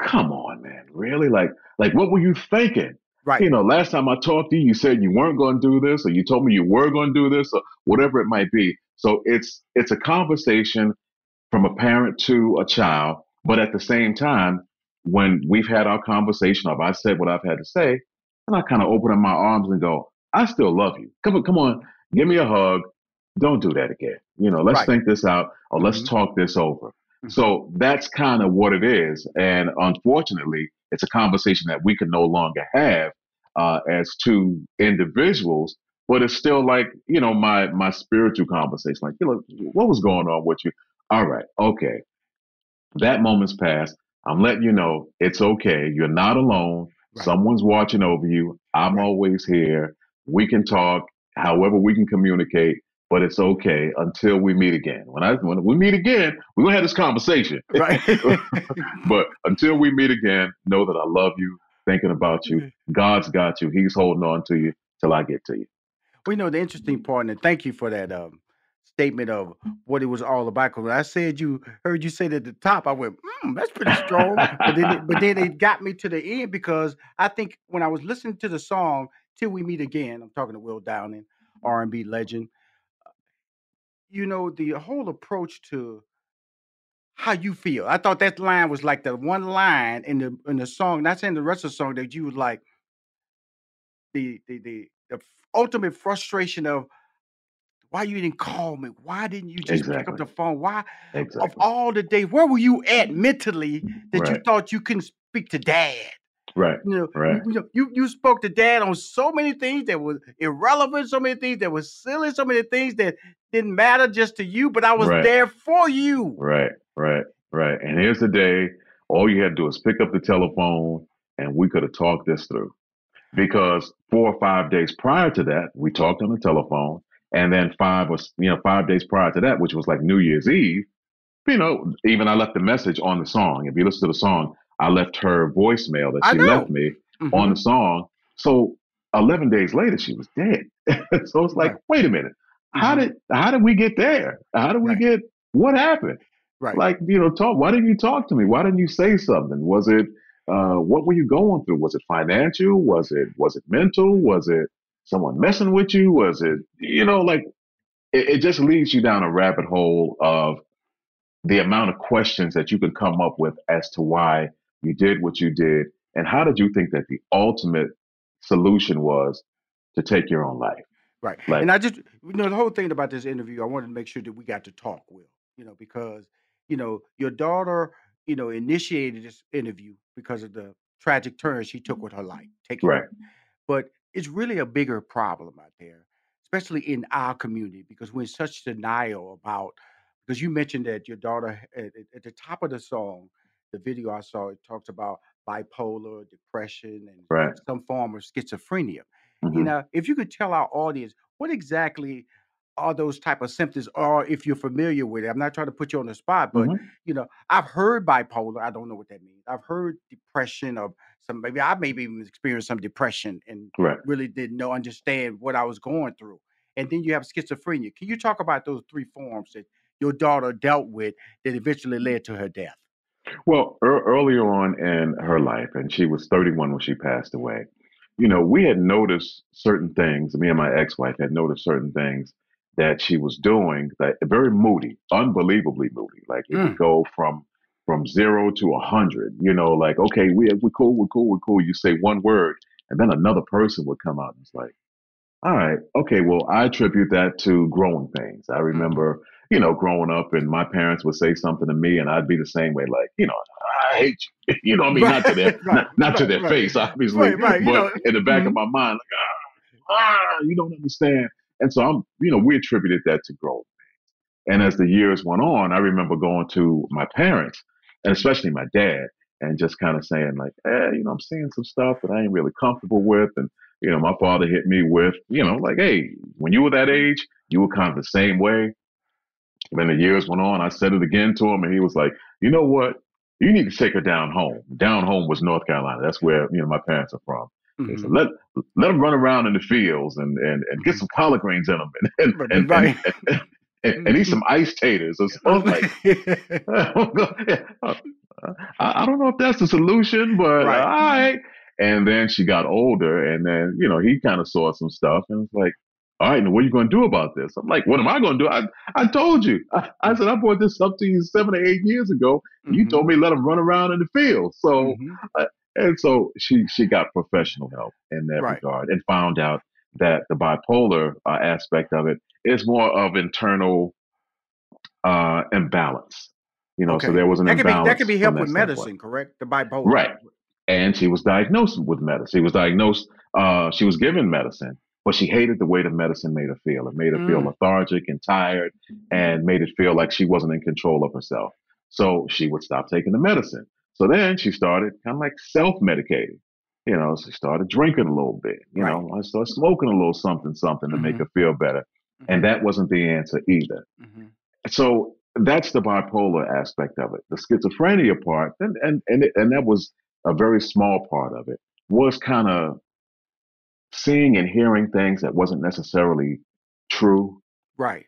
come on, man, really? Like, like what were you thinking? Right. You know, last time I talked to you, you said you weren't going to do this, or you told me you were going to do this, or whatever it might be. So it's it's a conversation from a parent to a child, but at the same time, when we've had our conversation, or I said what I've had to say, and I kind of open up my arms and go, I still love you. Come on, come on, give me a hug. Don't do that again. You know, let's Right. think this out, or let's talk this over. So that's kind of what it is. And unfortunately, it's a conversation that we can no longer have uh, as two individuals. But it's still like you know my my spiritual conversation. Like, you know, what was going on with you? All right, okay, that moment's passed. I'm letting you know it's okay. You're not alone. Someone's watching over you. I'm always here. We can talk, however we can communicate, but it's okay until we meet again. When I when we meet again, we're gonna have this conversation. Right. but until we meet again, know that I love you, thinking about you. God's got you. He's holding on to you till I get to you. Well, you know, the interesting part, and thank you for that um, statement of what it was all about. Because I said you heard you say it at the top, I went, mm, that's pretty strong. but, then it, but then it got me to the end because I think when I was listening to the song "Till We Meet Again," I'm talking to Will Downing, R&B legend. You know, the whole approach to how you feel. I thought that line was like the one line in the in the song. Not saying the rest of the song that you was like the the the, the ultimate frustration of why you didn't call me? Why didn't you just pick up the phone? Why of all the days, where were you at mentally that you thought you couldn't speak to dad? Right. You know, Right. you, you know, you you spoke to dad on so many things that was irrelevant, so many things that was silly, so many things that didn't matter just to you, but I was Right. there for you. Right, right, right. And here's the day. All you had to do is pick up the telephone and we could have talked this through. Because four or five days prior to that, we talked on the telephone. And then five was, you know, five days prior to that, which was like New Year's Eve, you know, even I left the message on the song. If you listen to the song, I left her voicemail that she left me on Mhm. the song. So 11 days later, she was dead. so it's like, wait a minute. How did how did we get there? How did we get what happened? Right. Like, you know, talk why didn't you talk to me? Why didn't you say something? Was it uh what were you going through? Was it financial? Was it was it mental? Was it someone messing with you? Was it you know, like it, it just leads you down a rabbit hole of the amount of questions that you could come up with as to why you did what you did and how did you think that the ultimate solution was to take your own life Right. Like- and I just, you know, the whole thing about this interview, I wanted to make sure that we got to talk, Will, you know, because, you know, your daughter, you know, initiated this interview because of the tragic turn she took with her life. Take Right. But it's really a bigger problem out there, especially in our community, because we're in such denial about, because you mentioned that your daughter, at, at- at the top of the song, the video I saw, it talks about bipolar, depression, and Right. some form of schizophrenia. You Mhm. know, if you could tell our audience what exactly are those type of symptoms, or if you're familiar with it. I'm not trying to put you on the spot, but Mhm. you know, I've heard bipolar. I don't know what that means. I've heard depression, or some maybe I maybe even experienced some depression and Right. really didn't know understand what I was going through. And then you have schizophrenia. Can you talk about those three forms that your daughter dealt with that eventually led to her death? Well, ear earlier on in her life, and she was 31 when she passed away, you know, we had noticed certain things. Me and my ex wife had noticed certain things that she was doing that very moody, unbelievably moody. Like it Mm. would go from from zero to a hundred, you know, like, okay, we we're cool, we're cool, we're cool. You say one word, and then another person would come out and it's like, all right, okay, well, I attribute that to growing pains. I remember, you know, growing up and my parents would say something to me and I'd be the same way, like, you know, I hate you. You know what I mean? Not to their Right, not, not to their right. face, obviously. Right, right, you But know. in the back of Mhm. my mind, like, ah, ah, you don't understand. And so I'm, you know, we attributed that to growth. And as the years went on, I remember going to my parents and especially my dad and just kind of saying like, eh, you know, I'm seeing some stuff that I ain't really comfortable with. And, you know, my father hit me with, you know, like, hey, when you were that age, you were kind of the same way. And then the years went on, I said it again to him and he was like, you know what? You need to take her down home. Down home was North Carolina. That's where, you know, my parents are from. Mm-hmm. Said, let let them run around in the fields and, and, and get some collard greens in them and and, and, right. and, and, and, eat some ice taters or something. like, I, I, don't know if that's the solution, but right. all right. And then she got older, and then you know he kind of saw some stuff, and was like, "All right, now what are you going to do about this?" I'm like, "What am I going to do?" I I told you. I, I, said I brought this up to you seven or eight years ago. Mm-hmm. You told me let them run around in the field. So, mm-hmm. uh, and so she she got professional help in that right. regard, and found out that the bipolar uh, aspect of it is more of internal uh, imbalance. You know, okay. so there was an that imbalance. Could be, that could be helped with medicine, correct? The bipolar, right? And she was diagnosed with medicine. She was diagnosed. Uh, she was given medicine, but she hated the way the medicine made her feel. It made her mm. feel lethargic and tired, and made it feel like she wasn't in control of herself. So she would stop taking the medicine. So then she started kind of like self-medicating. You know, she started drinking a little bit. You right. know, I started smoking a little something, something to mm-hmm. make her feel better. Mm-hmm. And that wasn't the answer either. Mm-hmm. So that's the bipolar aspect of it. The schizophrenia part, and and and, it, and that was a very small part of it, was kind of seeing and hearing things that wasn't necessarily true. Right.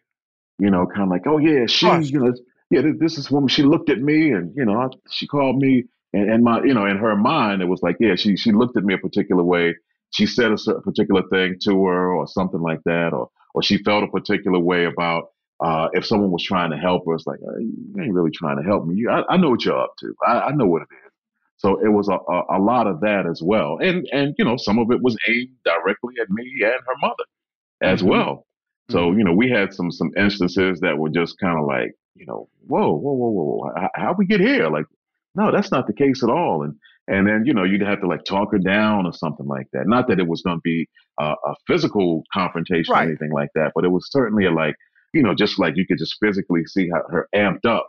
You know, kind of like, oh yeah, she, you know, yeah, this is woman. She looked at me, and you know, she called me, and, and my, you know, in her mind, it was like, yeah, she she looked at me a particular way. She said a particular thing to her, or something like that, or or she felt a particular way about uh, if someone was trying to help her, it's like, you ain't really trying to help me. You, I, I, know what you're up to. I, I, know what it is. So it was a, a, a, lot of that as well. And, and, you know, some of it was aimed directly at me and her mother as mm-hmm. well. So, mm-hmm. you know, we had some, some instances that were just kind of like, you know, whoa, whoa, whoa, whoa, how, how we get here? Like, no, that's not the case at all. And, and then, you know, you'd have to like talk her down or something like that. Not that it was going to be a, a physical confrontation right. or anything like that, but it was certainly a like, you know, just like you could just physically see how her amped up.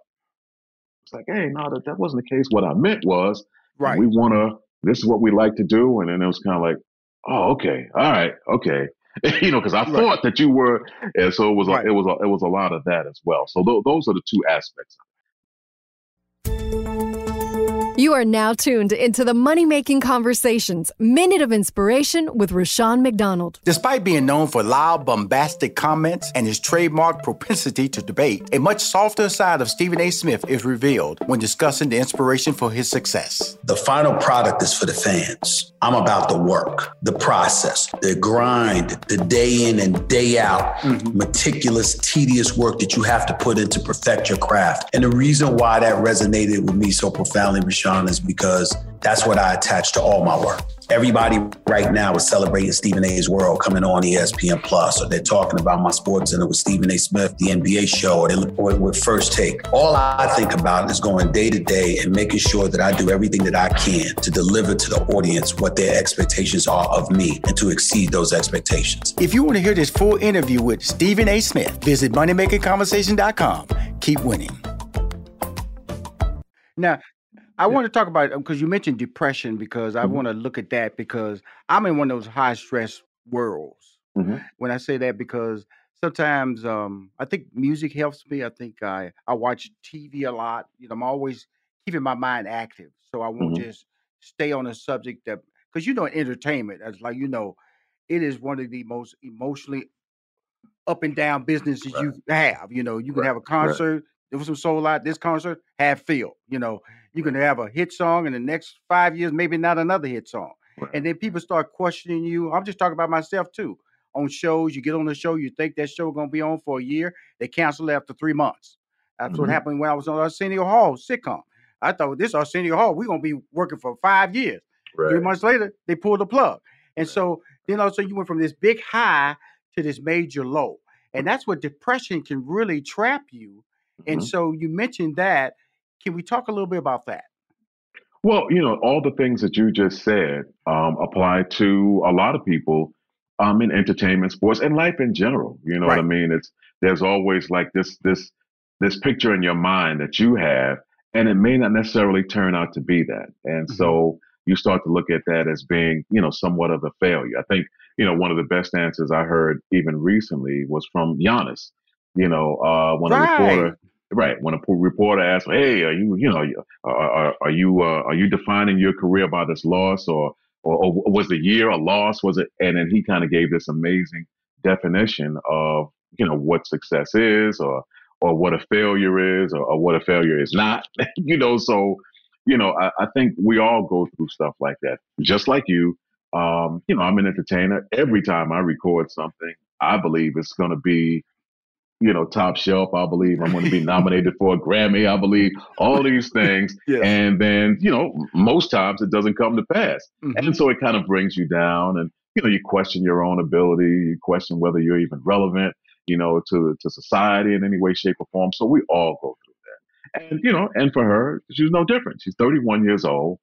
It's like, hey, no, that, that wasn't the case. What I meant was, right. we want to, this is what we like to do. And then it was kind of like, oh, okay, all right, okay. you know, because I right. thought that you were, and so it was, right. a, it was, a, it was a lot of that as well. So th- those are the two aspects. You are now tuned into the Money Making Conversations Minute of Inspiration with Rushion McDonald. Despite being known for loud, bombastic comments and his trademark propensity to debate, a much softer side of Stephen A. Smith is revealed when discussing the inspiration for his success. The final product is for the fans. I'm about the work, the process, the grind, the day in and day out, mm-hmm. meticulous, tedious work that you have to put in to perfect your craft. And the reason why that resonated with me so profoundly, Rushion, is because that's what I attach to all my work. Everybody right now is celebrating Stephen A's World coming on ESPN Plus, or they're talking about my SportsCenter with Stephen A. Smith, the NBA show, or, they, or with First Take. All I think about is going day to day and making sure that I do everything that I can to deliver to the audience what their expectations are of me and to exceed those expectations. If you want to hear this full interview with Stephen A. Smith, visit moneymakingconversation.com. Keep winning. Now, I want to talk about because you mentioned depression because I mm-hmm. want to look at that because I'm in one of those high stress worlds. Mm-hmm. When I say that, because sometimes um, I think music helps me. I think I I watch TV a lot. You know, I'm always keeping my mind active, so I won't mm-hmm. just stay on a subject that because you know, entertainment as like you know, it is one of the most emotionally up and down businesses right. you have. You know, you can right. have a concert. Right. There was some sold out. This concert have filled. You know, you can have a hit song in the next five years, maybe not another hit song. Right. And then people start questioning you. I'm just talking about myself too. On shows, you get on the show, you think that show gonna be on for a year, they cancel it after three months. That's mm-hmm. what happened when I was on Arsenio Hall sitcom. I thought this Arsenio Hall, we're gonna be working for five years. Right. Three months later, they pulled the plug. And right. so then also you went from this big high to this major low. And that's what depression can really trap you. Mm-hmm. And so you mentioned that can we talk a little bit about that? Well, you know, all the things that you just said um, apply to a lot of people um, in entertainment, sports, and life in general. You know right. what I mean? It's there's always like this this this picture in your mind that you have, and it may not necessarily turn out to be that. And Mm-hmm. so you start to look at that as being, you know, somewhat of a failure. I think, you know, one of the best answers I heard even recently was from Giannis. You know, uh, when Right. a reporter, right, when a reporter asked, "Hey, are you, you know, are, are, are you, uh, are you defining your career by this loss, or, or, or was the year a loss? Was it?" And then he kind of gave this amazing definition of, you know, what success is, or or what a failure is, or, or what a failure is not. you know, so you know, I, I think we all go through stuff like that, just like you. Um, you know, I'm an entertainer. Every time I record something, I believe it's going to be, you know, top shelf. I believe I'm going to be nominated for a Grammy. I believe all these things. And then, you know, most times it doesn't come to pass. Mm-hmm. And so it kind of brings you down and, you know, you question your own ability. You question whether you're even relevant, you know, to, to society in any way, shape or form. So we all go through that. And, you know, and for her, she's no different. She's 31 years old.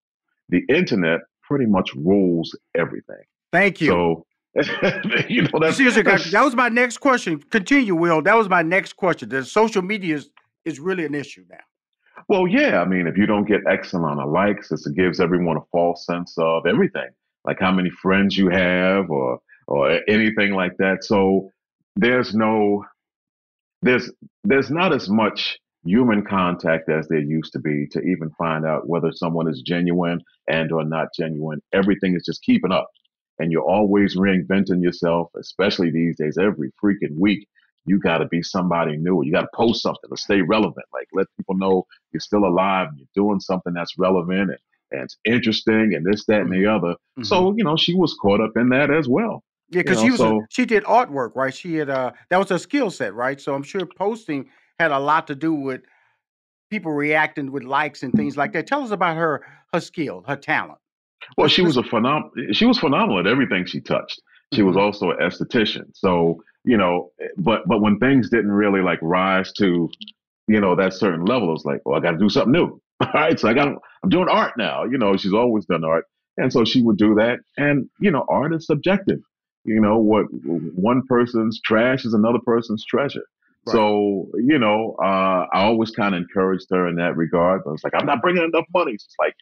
The internet pretty much rules everything. Thank you. So, you know, that's, Seriously, that's- that was my next question. Continue, Will. That was my next question. The social media is, is really an issue now. Well, yeah. I mean, if you don't get X amount of likes, it gives everyone a false sense of everything, like how many friends you have, or or anything like that. So there's no, there's there's not as much human contact as there used to be to even find out whether someone is genuine and or not genuine. Everything is just keeping up, and you're always reinventing yourself, especially these days. Every freaking week, you got to be somebody new. You got to post something to stay relevant. Like let people know you're still alive and you're doing something that's relevant and, and it's interesting and this, that, and the other. So you know, she was caught up in that as well. Yeah, You because know, she was a- so she did artwork, right? She had uh that was her skill set, right? So I'm sure posting had a lot to do with people reacting with likes and things like that. Tell us about her her skill, her talent. Well, she was a phenom- She was phenomenal at everything she touched. She was also an esthetician. So you know, but but when things didn't really like rise to, you know, that certain level, it was like, well, I got to do something new. All right, so I got I'm doing art now. You know, she's always done art, and so she would do that. And you know, art is subjective. You know, what one person's trash is another person's treasure. So, you know, uh, I always kind of encouraged her in that regard. But it's like, I'm not bringing enough money. It's like,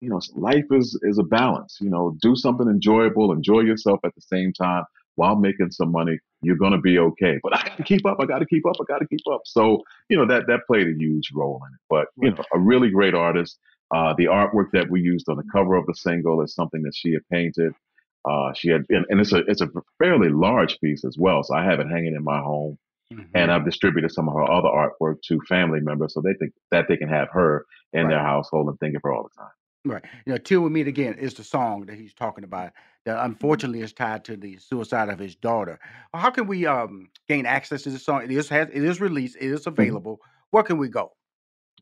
you know, life is is a balance. You know, do something enjoyable, enjoy yourself at the same time while making some money. You're gonna be okay. But I got to keep up. I got to keep up. I got to keep up. So, you know, that that played a huge role in it. But you know, a really great artist. Uh, the artwork that we used on the cover of the single is something that she had painted. Uh, she had, and, and it's a it's a fairly large piece as well. So I have it hanging in my home, and I've distributed some of her other artwork to family members so they think that they can have her in their household and think of her all the time. Right. You know, Till We Meet Again is the song that he's talking about that unfortunately is tied to the suicide of his daughter. How can we um, gain access to the song? It is has it is released, it is available. Where can we go?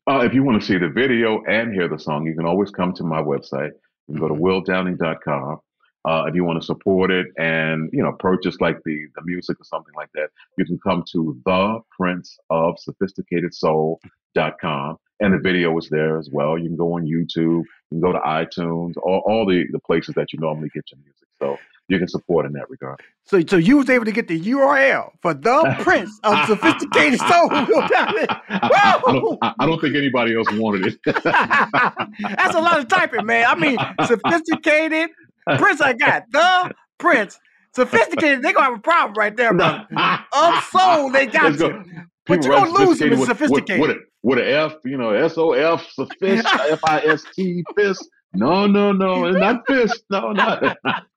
Uh, if you want to see the video and hear the song, you can always come to my website. You can go to willdowning.com. Uh, if you want to support it and you know purchase like the the music or something like that, you can come to the Prince of Sophisticated Soul.com. And the video is there as well. You can go on YouTube, you can go to iTunes, all, all the, the places that you normally get your music. So you can support in that regard. So, so you was able to get the URL for the Prince of Sophisticated Soul. Will I don't, I, I don't think anybody else wanted it. That's a lot of typing, man. I mean, sophisticated Prince. I got the Prince. Sophisticated, they gonna have a problem right there, brother. of soul, they got Let's go. you. But you're gonna lose them in with- with- sophisticated. With, with, an F, you know, S O F, sophist, F I S T, fist. No, no, no, it's not fist. No, not.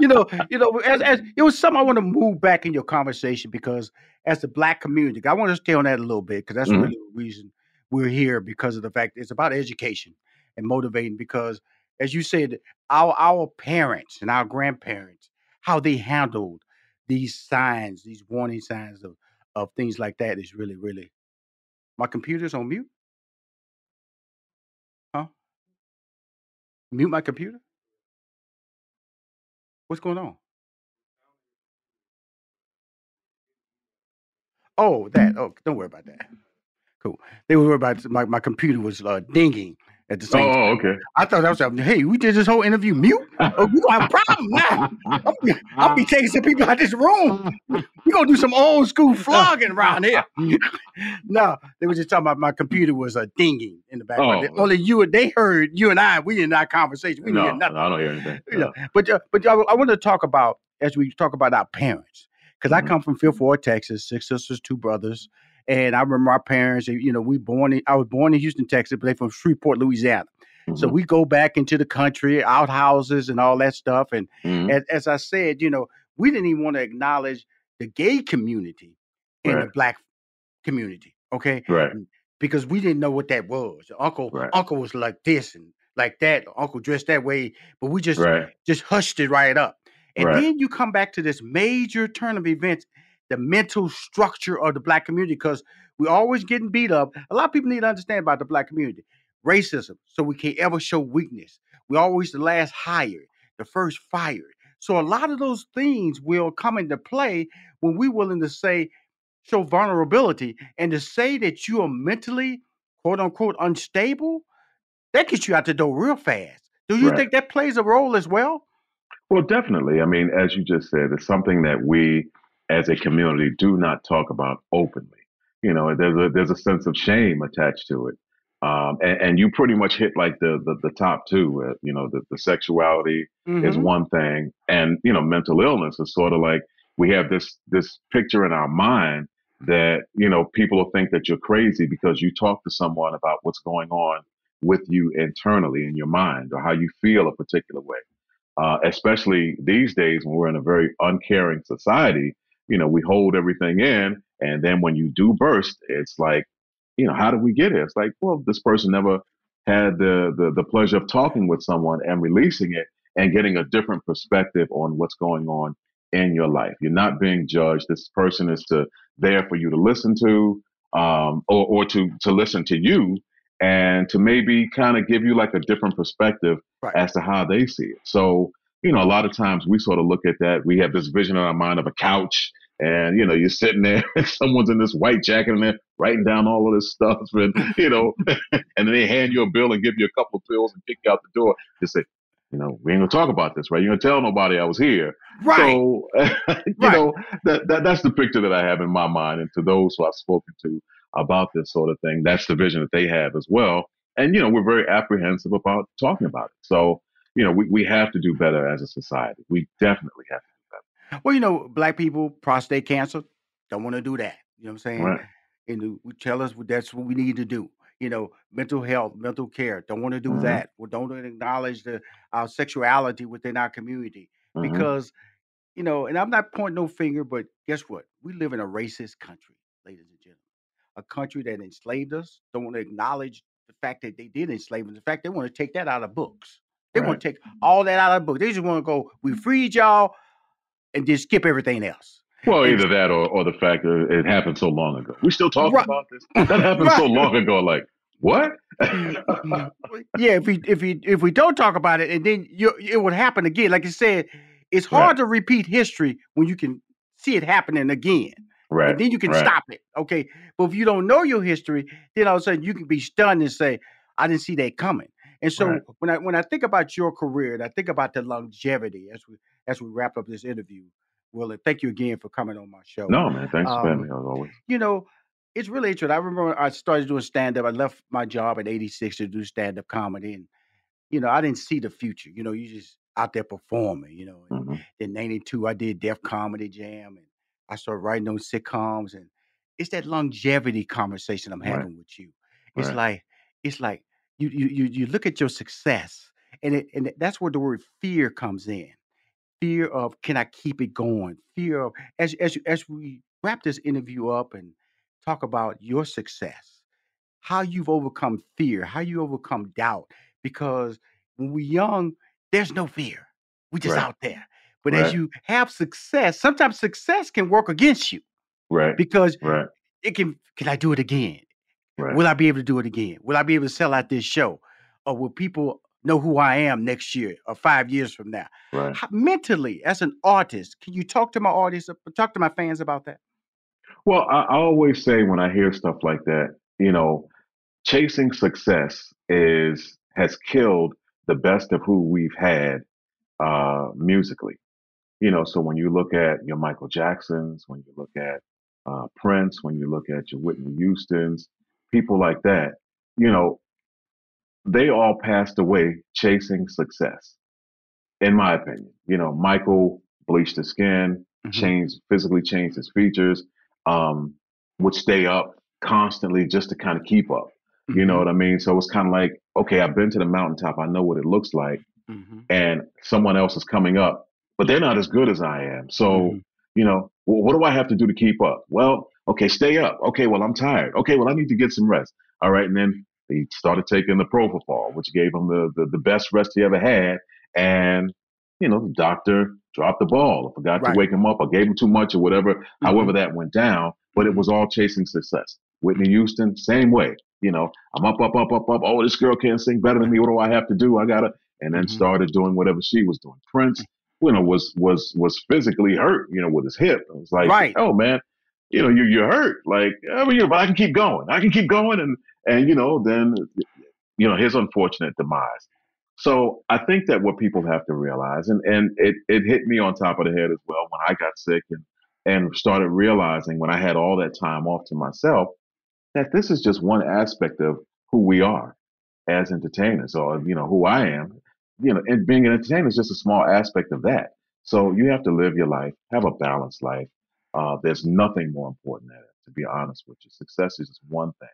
you know, you know, as, as it was something I want to move back in your conversation because as the black community, I want to stay on that a little bit because that's Mhm. really the reason we're here because of the fact it's about education and motivating. Because as you said, our our parents and our grandparents, how they handled these signs, these warning signs of of things like that is really, really. My computer's on mute. Huh? Mute my computer. What's going on? Oh, that. Oh, don't worry about that. Cool. They were worried about my, my computer was uh, dinging at the same time. Oh, time. okay. I thought that was like, hey, we did this whole interview mute. Oh, we gonna have a problem now. I'm, I'll be taking some people out of this room. We gonna do some old school flogging around here. no, they were just talking about my computer was uh, dinging in the background. Oh. Only you, they heard you and I. We in our conversation. We didn't No, hear nothing. I don't hear anything. You know, but uh, but I, I want to talk about as we talk about our parents because I come from Fifth Ward, Texas, six sisters, two brothers, and I remember our parents. You know, we born in, I was born in Houston, Texas, but they from Shreveport, Louisiana. So we go back into the country, outhouses, and all that stuff. And Mhm. as, as I said, you know, we didn't even want to acknowledge the gay community in the black community. Okay, Right. because we didn't know what that was. Uncle, uncle was like this and like that. Uncle dressed that way, but we just Right. just hushed it right up. And Right. then you come back to this major turn of events, the mental structure of the black community, because we're always getting beat up. A lot of people need to understand about the black community. Racism, so we can't ever show weakness. We're always the last hired, the first fired. So a lot of those things will come into play when we're willing to say, show vulnerability, and to say that you are mentally, quote unquote, unstable, that gets you out the door real fast. Do you Right. think that plays a role as well? Well, definitely. I mean, as you just said, it's something that we as a community do not talk about openly. You know, there's a there's a sense of shame attached to it. Um, and, and you pretty much hit like the the, the top two. Uh, you know, the, the sexuality is Mhm. one thing, and you know, mental illness is sort of like we have this this picture in our mind that you know people will think that you're crazy because you talk to someone about what's going on with you internally in your mind or how you feel a particular way uh, especially these days when we're in a very uncaring society. You know, we hold everything in, and then when you do burst, it's like, you know, how did we get here? It's like, well, this person never had the the, the pleasure of talking with someone and releasing it and getting a different perspective on what's going on in your life. You're not being judged. This person is to there for you to listen to, um, or or to to listen to you and to maybe kind of give you like a different perspective as to how they see it. So, you know, a lot of times we sort of look at that. We have this vision in our mind of a couch, and you know, you're sitting there, and someone's in this white jacket and they're writing down all of this stuff, and you know, and then they hand you a bill and give you a couple of pills and kick you out the door. Just say, you know, we ain't gonna talk about this, right? You're gonna tell nobody I was here. Right. So, you know, that, that that's the picture that I have in my mind, and to those who I've spoken to about this sort of thing, that's the vision that they have as well. And you know, we're very apprehensive about talking about it. So, you know, we, we have to do better as a society. We definitely have to. Do better. Well, you know, black people, prostate cancer, don't want to do that. You know what I'm saying? Right. And we tell us that's what we need to do. You know, mental health, mental care, don't want to do Mhm. that. We don't acknowledge the our sexuality within our community Mhm. because, you know, and I'm not pointing no finger, but guess what? We live in a racist country, ladies and gentlemen. A country that enslaved us, don't want to acknowledge the fact that they did enslave us. In fact, they want to take that out of books. They want to take all that out of the book. They just want to go, we freed y'all and just skip everything else. Well, either that or, or the fact that it happened so long ago. We still talking Right. about this? That happened so long ago. Like, what? Mm-hmm. yeah, if we if we if we don't talk about it, and then you, it would happen again. Like you said, it's hard to repeat history when you can see it happening again, Right, and then you can right. stop it. Okay, but if you don't know your history, then all of a sudden you can be stunned and say, "I didn't see that coming." And so Right. when I when I think about your career, and I think about the longevity as we as we wrap up this interview, Will, thank you again for coming on my show. no, man. Thanks for having Um, me as always. you know, it's really interesting. I remember I started doing stand up. I left my job at 86 to do stand up comedy. And, you know, I didn't see the future. You know, you just out there performing, you know. And Mhm. then 92, I did Def Comedy Jam and I started writing those sitcoms. And it's that longevity conversation I'm Right. having with you. It's Right. like, it's like you, you, you, you look at your success and it, and that's where the word fear comes in fear of can I keep it going? Fear of as as as we wrap this interview up and talk about your success, how you've overcome fear, how you overcome doubt. Because when we're young, there's no fear. We just Right. out there. But as you have success, sometimes success can work against you Right. because Right. it can. Can I do it again? Right. Will I be able to do it again? Will I be able to sell out this show? Or will people know who I am next year or five years from now? Right. How- mentally, as an artist, can you talk to my audience, talk to my fans about that? Well, I, I always say when I hear stuff like that, you know, chasing success is has killed the best of who we've had uh, musically. You know, so when you look at your Michael Jacksons, when you look at uh, Prince, when you look at your Whitney Houston's, people like that, you know, they all passed away chasing success, in my opinion. You know, Michael bleached his skin, Mm-hmm. changed physically changed his features, um, would stay up constantly just to kind of keep up. You Mm-hmm. know what I mean? So it's kind of like, okay, I've been to the mountaintop. I know what it looks like. Mm-hmm. And someone else is coming up, but they're not as good as I am. So, Mm-hmm. you know, well, what do I have to do to keep up? Well, okay, stay up. Okay, well, I'm tired. Okay, well, I need to get some rest. All right. And then he started taking the propofol, which gave him the, the, the best rest he ever had. And, you know, the doctor dropped the ball, or forgot Right. to wake him up, or gave him too much, or whatever, Mm-hmm. however that went down. But it was all chasing success. Whitney Houston, same way. You know, I'm up, up, up, up, up. Oh, this girl can't sing better than me. What do I have to do? I gotta, and then Mm-hmm. started doing whatever she was doing. Prince, you know, was was was physically hurt. You know, with his hip. It was like, Right. oh man, you know, you you're hurt. Like, I mean, you know, but I can keep going. I can keep going, and and you know, then you know, his unfortunate demise. So I think that what people have to realize, and and it it hit me on top of the head as well when I got sick and and started realizing when I had all that time off to myself that this is just one aspect of who we are as entertainers, or you know who I am. You know, and being an entertainer is just a small aspect of that. So you have to live your life, have a balanced life. Uh, there's nothing more important than it, to be honest with you. Success is just one thing,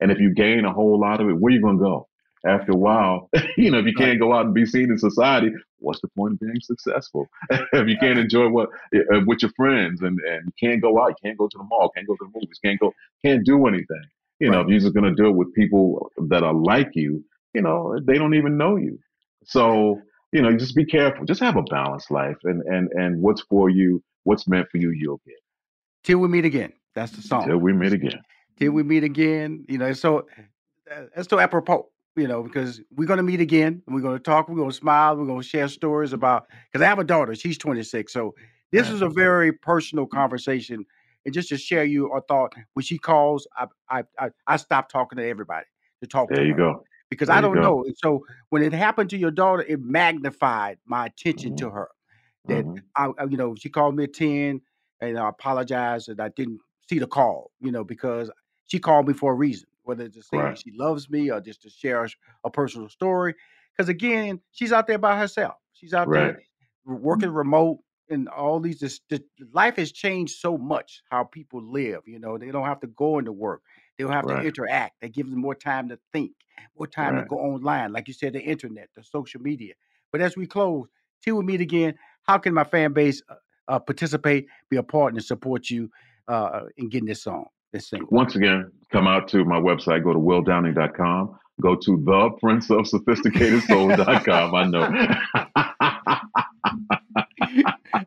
and if you gain a whole lot of it, where are you gonna go? After a while, you know, if you can't go out and be seen in society, what's the point of being successful? if you can't enjoy what uh, with your friends and and you can't go out, you can't go to the mall, can't go to the movies, can't go, can't do anything. You know, if you're just gonna do it with people that are like you, you know, they don't even know you. So, you know, just be careful. Just have a balanced life and and and what's for you, what's meant for you, you'll get. Till we meet again. That's the song. Till we meet again. Till we meet again. You know, so uh, that's so apropos. You know, because we're gonna meet again. We're gonna talk. We're gonna smile. We're gonna share stories about. Because I have a daughter. She's 26. So this is a very personal conversation. And just to share you a thought, when she calls, I I I, I stop talking to everybody to talk to There you her go. because There I don't know. And so when it happened to your daughter, it magnified my attention Mm-hmm. to her. That I, I- you know, she called me at ten, and I apologize that I didn't see the call. You know, because she called me for a reason, whether it's to say Right. she loves me or just to share a, a personal story. Because again, she's out there by herself. She's out Right. there working remote. And all these, this, this, life has changed so much how people live. You know, they don't have to go into work. They don't have Right. to interact. They give them more time to think, more time to go online, like you said, the internet, the social media. But as we close, till we meet again, how can my fan base uh, uh, participate, be a part, and support you uh, in getting this song, this single? Once again, come out to my website, go to willdowning.com, go to the prince of sophisticated soul.com. I know.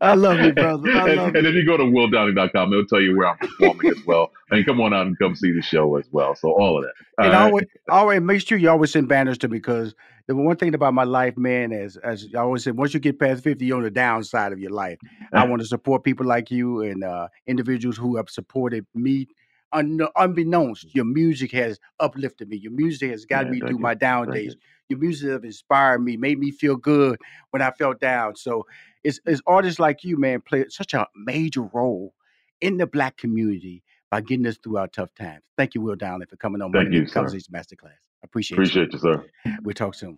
I love you, brother. I and, love and you. if you go to willdowning.com, it'll tell you where I'm performing as well. And come on out and come see the show as well. So all of that. All and right? always, always make sure you always send banners to me because the one thing about my life, man, is as I always say, once you get past fifty, you're on the downside of your life. I want to support people like you and uh, individuals who have supported me. Un- unbeknownst, mm. your music has uplifted me. Your music has got Man, me through you. my down Thank days. Your music have inspired me, made me feel good when I felt down. So it's, it's artists like you, man, play such a major role in the black community by getting us through our tough times. Thank you, Will Downing, for coming on Thank you. Conversation Masterclass. I appreciate, it. Appreciate you, sir. We'll talk soon.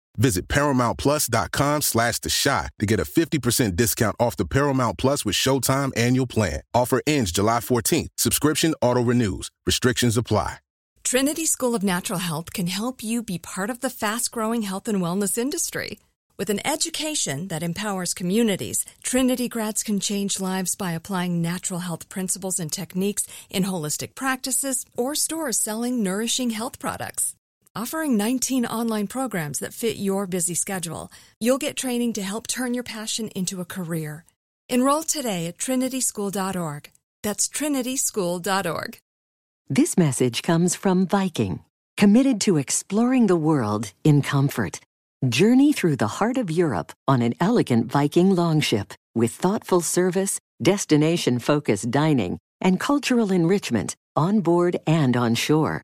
Visit ParamountPlus.com slash The Chi to get a 50% discount off the Paramount Plus with Showtime annual plan. Offer ends July 14th. Subscription auto-renews. Restrictions apply. Trinity School of Natural Health can help you be part of the fast growing health and wellness industry. With an education that empowers communities, Trinity grads can change lives by applying natural health principles and techniques in holistic practices or stores selling nourishing health products. Offering 19 online programs that fit your busy schedule, you'll get training to help turn your passion into a career. Enroll today at trinityschool.org. That's trinityschool.org. This message comes from Viking, committed to exploring the world in comfort. Journey through the heart of Europe on an elegant Viking longship with thoughtful service, destination focused dining, and cultural enrichment on board and on shore.